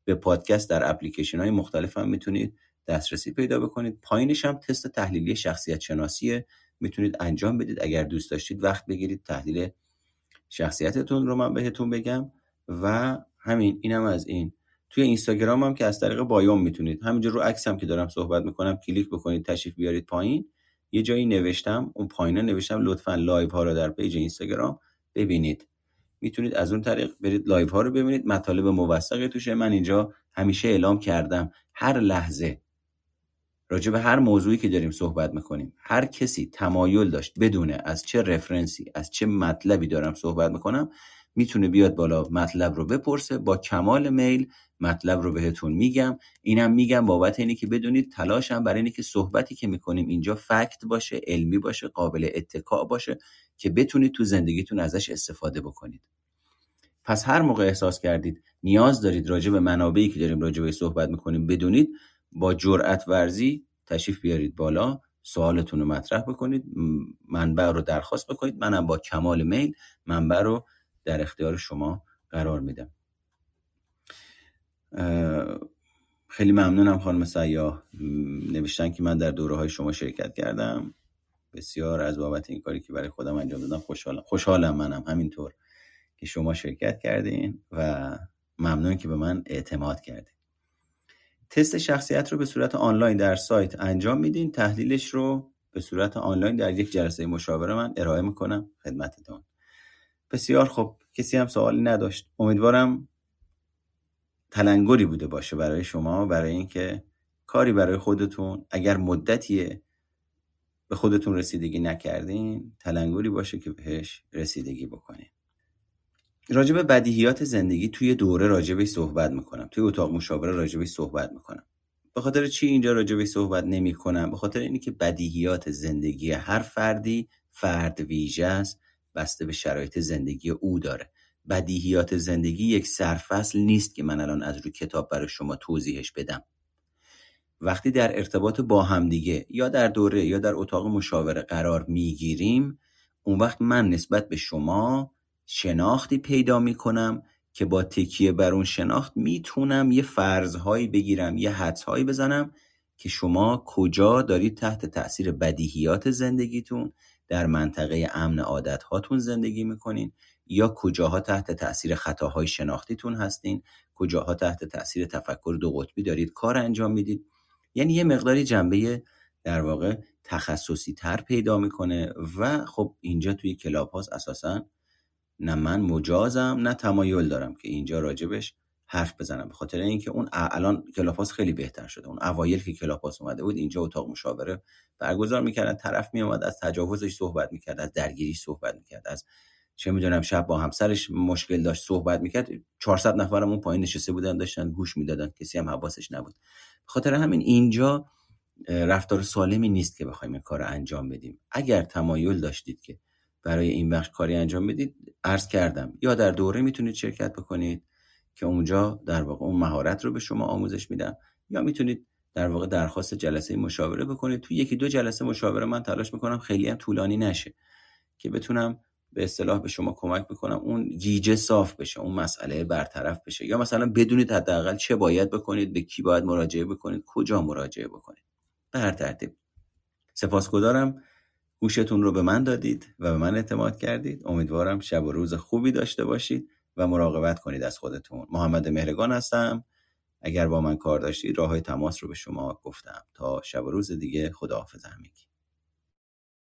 به پادکست در اپلیکیشن های مختلف هم می‌تونید دسترسی پیدا بکنید. پایینش هم تست تحلیلی شخصیت شناسیه می‌تونید انجام بدید. اگر دوست داشتید وقت بگیرید. تحلیل شخصیتتون رو من بهتون بگم. و همین اینم از این. توی اینستاگرام هم که از طریق bio م می‌تونید. همینجا رو عکسم که دارم صحبت می‌کنم کلیک بکنید تشریف بیارید پایین. یه جایی نوشتم اون پایین نوشتم لطفا live ها رو در page اینستاگرام ببینید. می‌تونید از اون طریق برید live ها رو ببینید. مطالب موثقی توشه. من اینجا همیشه اعلام کردم. هر لحظه راجع به هر موضوعی که داریم صحبت می‌کنیم هر کسی تمایل داشت بدونه از چه رفرنسی از چه مطلبی دارم صحبت می‌کنم می‌تونه بیاد بالا مطلب رو بپرسه با کمال میل مطلب رو بهتون میگم. اینم میگم بابت اینه که بدونید تلاشم برای اینه که صحبتی که می‌کنیم اینجا فکت باشه علمی باشه قابل اتکا باشه که بتونید تو زندگیتون ازش استفاده بکنید. پس هر موقع احساس کردید نیاز دارید راجع به منابعی که داریم راجع به صحبت می‌کنیم بدونید با جرأت ورزی تشریف بیارید بالا سوالتون رو مطرح بکنید منبع رو درخواست بکنید منم با کمال میل منبع رو در اختیار شما قرار میدم. خیلی ممنونم خانم سیاه نوشتن که من در دوره های شما شرکت کردم. بسیار از بابت این کاری که برای خودم انجام دادم خوشحالم خوشحالم منم همینطور که شما شرکت کردین و ممنون که به من اعتماد کردین. تست شخصیت رو به صورت آنلاین در سایت انجام میدین. تحلیلش رو به صورت آنلاین در یک جلسه مشاوره من ارائه می‌کنم. خدمتتون. بسیار خب کسی هم سوالی نداشت. امیدوارم تلنگری بوده باشه برای شما برای اینکه کاری برای خودتون اگر مدتیه به خودتون رسیدگی نکردین تلنگری باشه که بهش رسیدگی بکنین. راجب بدیهیات زندگی توی دوره راجبش صحبت می‌کنم. توی اتاق مشاوره راجبش صحبت می‌کنم. به خاطر چی اینجا راجبش صحبت نمی کنم به خاطر اینی که بدیهیات زندگی هر فردی فرد ویژه است. بسته به شرایط زندگی او داره. بدیهیات زندگی یک سرفصل نیست که من الان از روی کتاب برای شما توضیحش بدم. وقتی در ارتباط با همدیگه یا در دوره یا در اتاق مشاوره قرار می‌گیریم اون وقت من نسبت به شما شناختی پیدا می‌کنم که با تکیه بر اون شناخت می‌تونم یه فرضهایی بگیرم یه حدسهایی بزنم که شما کجا دارید تحت تاثیر بدیهیات زندگیتون در منطقه امن عادت هاتون زندگی می‌کنین یا کجاها تحت تاثیر خطاهای شناختیتون هستین؟ کجاها تحت تاثیر تفکر دو قطبی دارید؟ کار انجام می‌دید؟ یعنی یه مقداری جنبه در واقع تخصصی تر پیدا می‌کنه و خب اینجا توی club اساسا نه من مجازم نه تمایل دارم که اینجا راجبش حرف بزنم. به خاطر اینکه اون الان کلاب‌هاوس خیلی بهتر شده. اون اوایل که کلاب‌هاوس اومده بود اینجا اتاق مشاوره برگزار می‌کردن طرف میومد از تجاوزش صحبت می‌کرد از درگیری صحبت می‌کرد از چه می‌دونم شب با همسرش مشکل داشت صحبت می‌کرد. 400 نفرم اون پایین نشسته بودن داشتن گوش می‌دادن. کسی هم حواسش نبود. خاطر همین اینجا رفتار سالمی نیست که بخوایم این کار انجام بدیم. اگر تمایل داشتید که برای این بخش کاری انجام بدید عرض کردم یا در دوره می‌تونید شرکت بکنید که اونجا در واقع اون مهارت رو به شما آموزش میدم. یا می‌تونید در واقع درخواست جلسه مشاوره بکنید. تو یکی دو جلسه مشاوره من تلاش می‌کنم خیلی هم طولانی نشه. که بتونم به اصطلاح به شما کمک می‌کنم اون گیجه صاف بشه اون مسئله برطرف بشه. یا مثلا بدونید حداقل چه باید بکنید به کی باید مراجعه بکنید کجا مراجعه بکنید. به هر ترتیب. سپاسگزارم. گوشتون رو به من دادید و به من اعتماد کردید. امیدوارم شب و روز خوبی داشته باشید. و مراقبت کنید از خودتون. محمد مهرگان هستم. اگر با من کار داشتید راه های تماس رو به شما گفتم. تا شب و روز دیگه خداحافظ همگی.